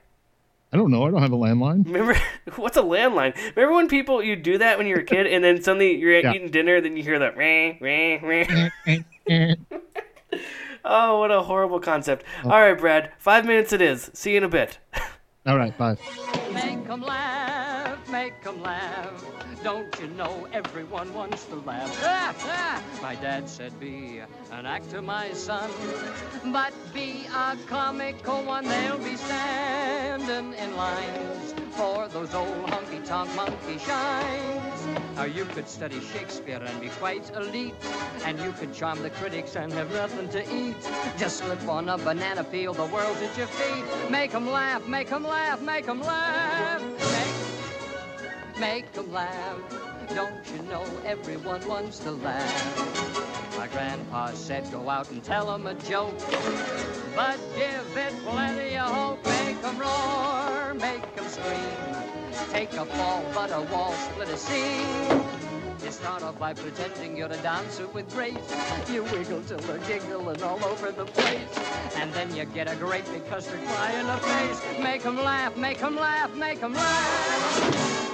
I don't know. I don't have a landline. Remember what's a landline? Remember when people you do that when you were a kid, and then suddenly you're Yeah. eating dinner, then you hear that ring, ring, ring. oh, what a horrible concept! All right, Brad, five minutes it is. See you in a bit. All right, bye. Make 'em laugh, make 'em laugh. Don't you know everyone wants to laugh? Ah, ah. My dad said, be an actor, my son. But be a comical one, they'll be standing in lines for those old honky-tonk monkey shines. Now you could study Shakespeare and be quite elite, and you could charm the critics and have nothing to eat. Just slip on a banana peel, the world's at your feet. Make 'em laugh, make 'em laugh, make 'em laugh. Make, make 'em laugh. Don't you know everyone wants to laugh? My grandpa said go out and tell 'em a joke, but give it plenty of hope. Make 'em roar, make 'em scream. Take a fall, but a wall split a seam. You start off by pretending you're a dancer with grace. You wiggle till they're giggling all over the place. And then you get a great big custard pie in the face. Make 'em laugh, make 'em laugh, make 'em laugh.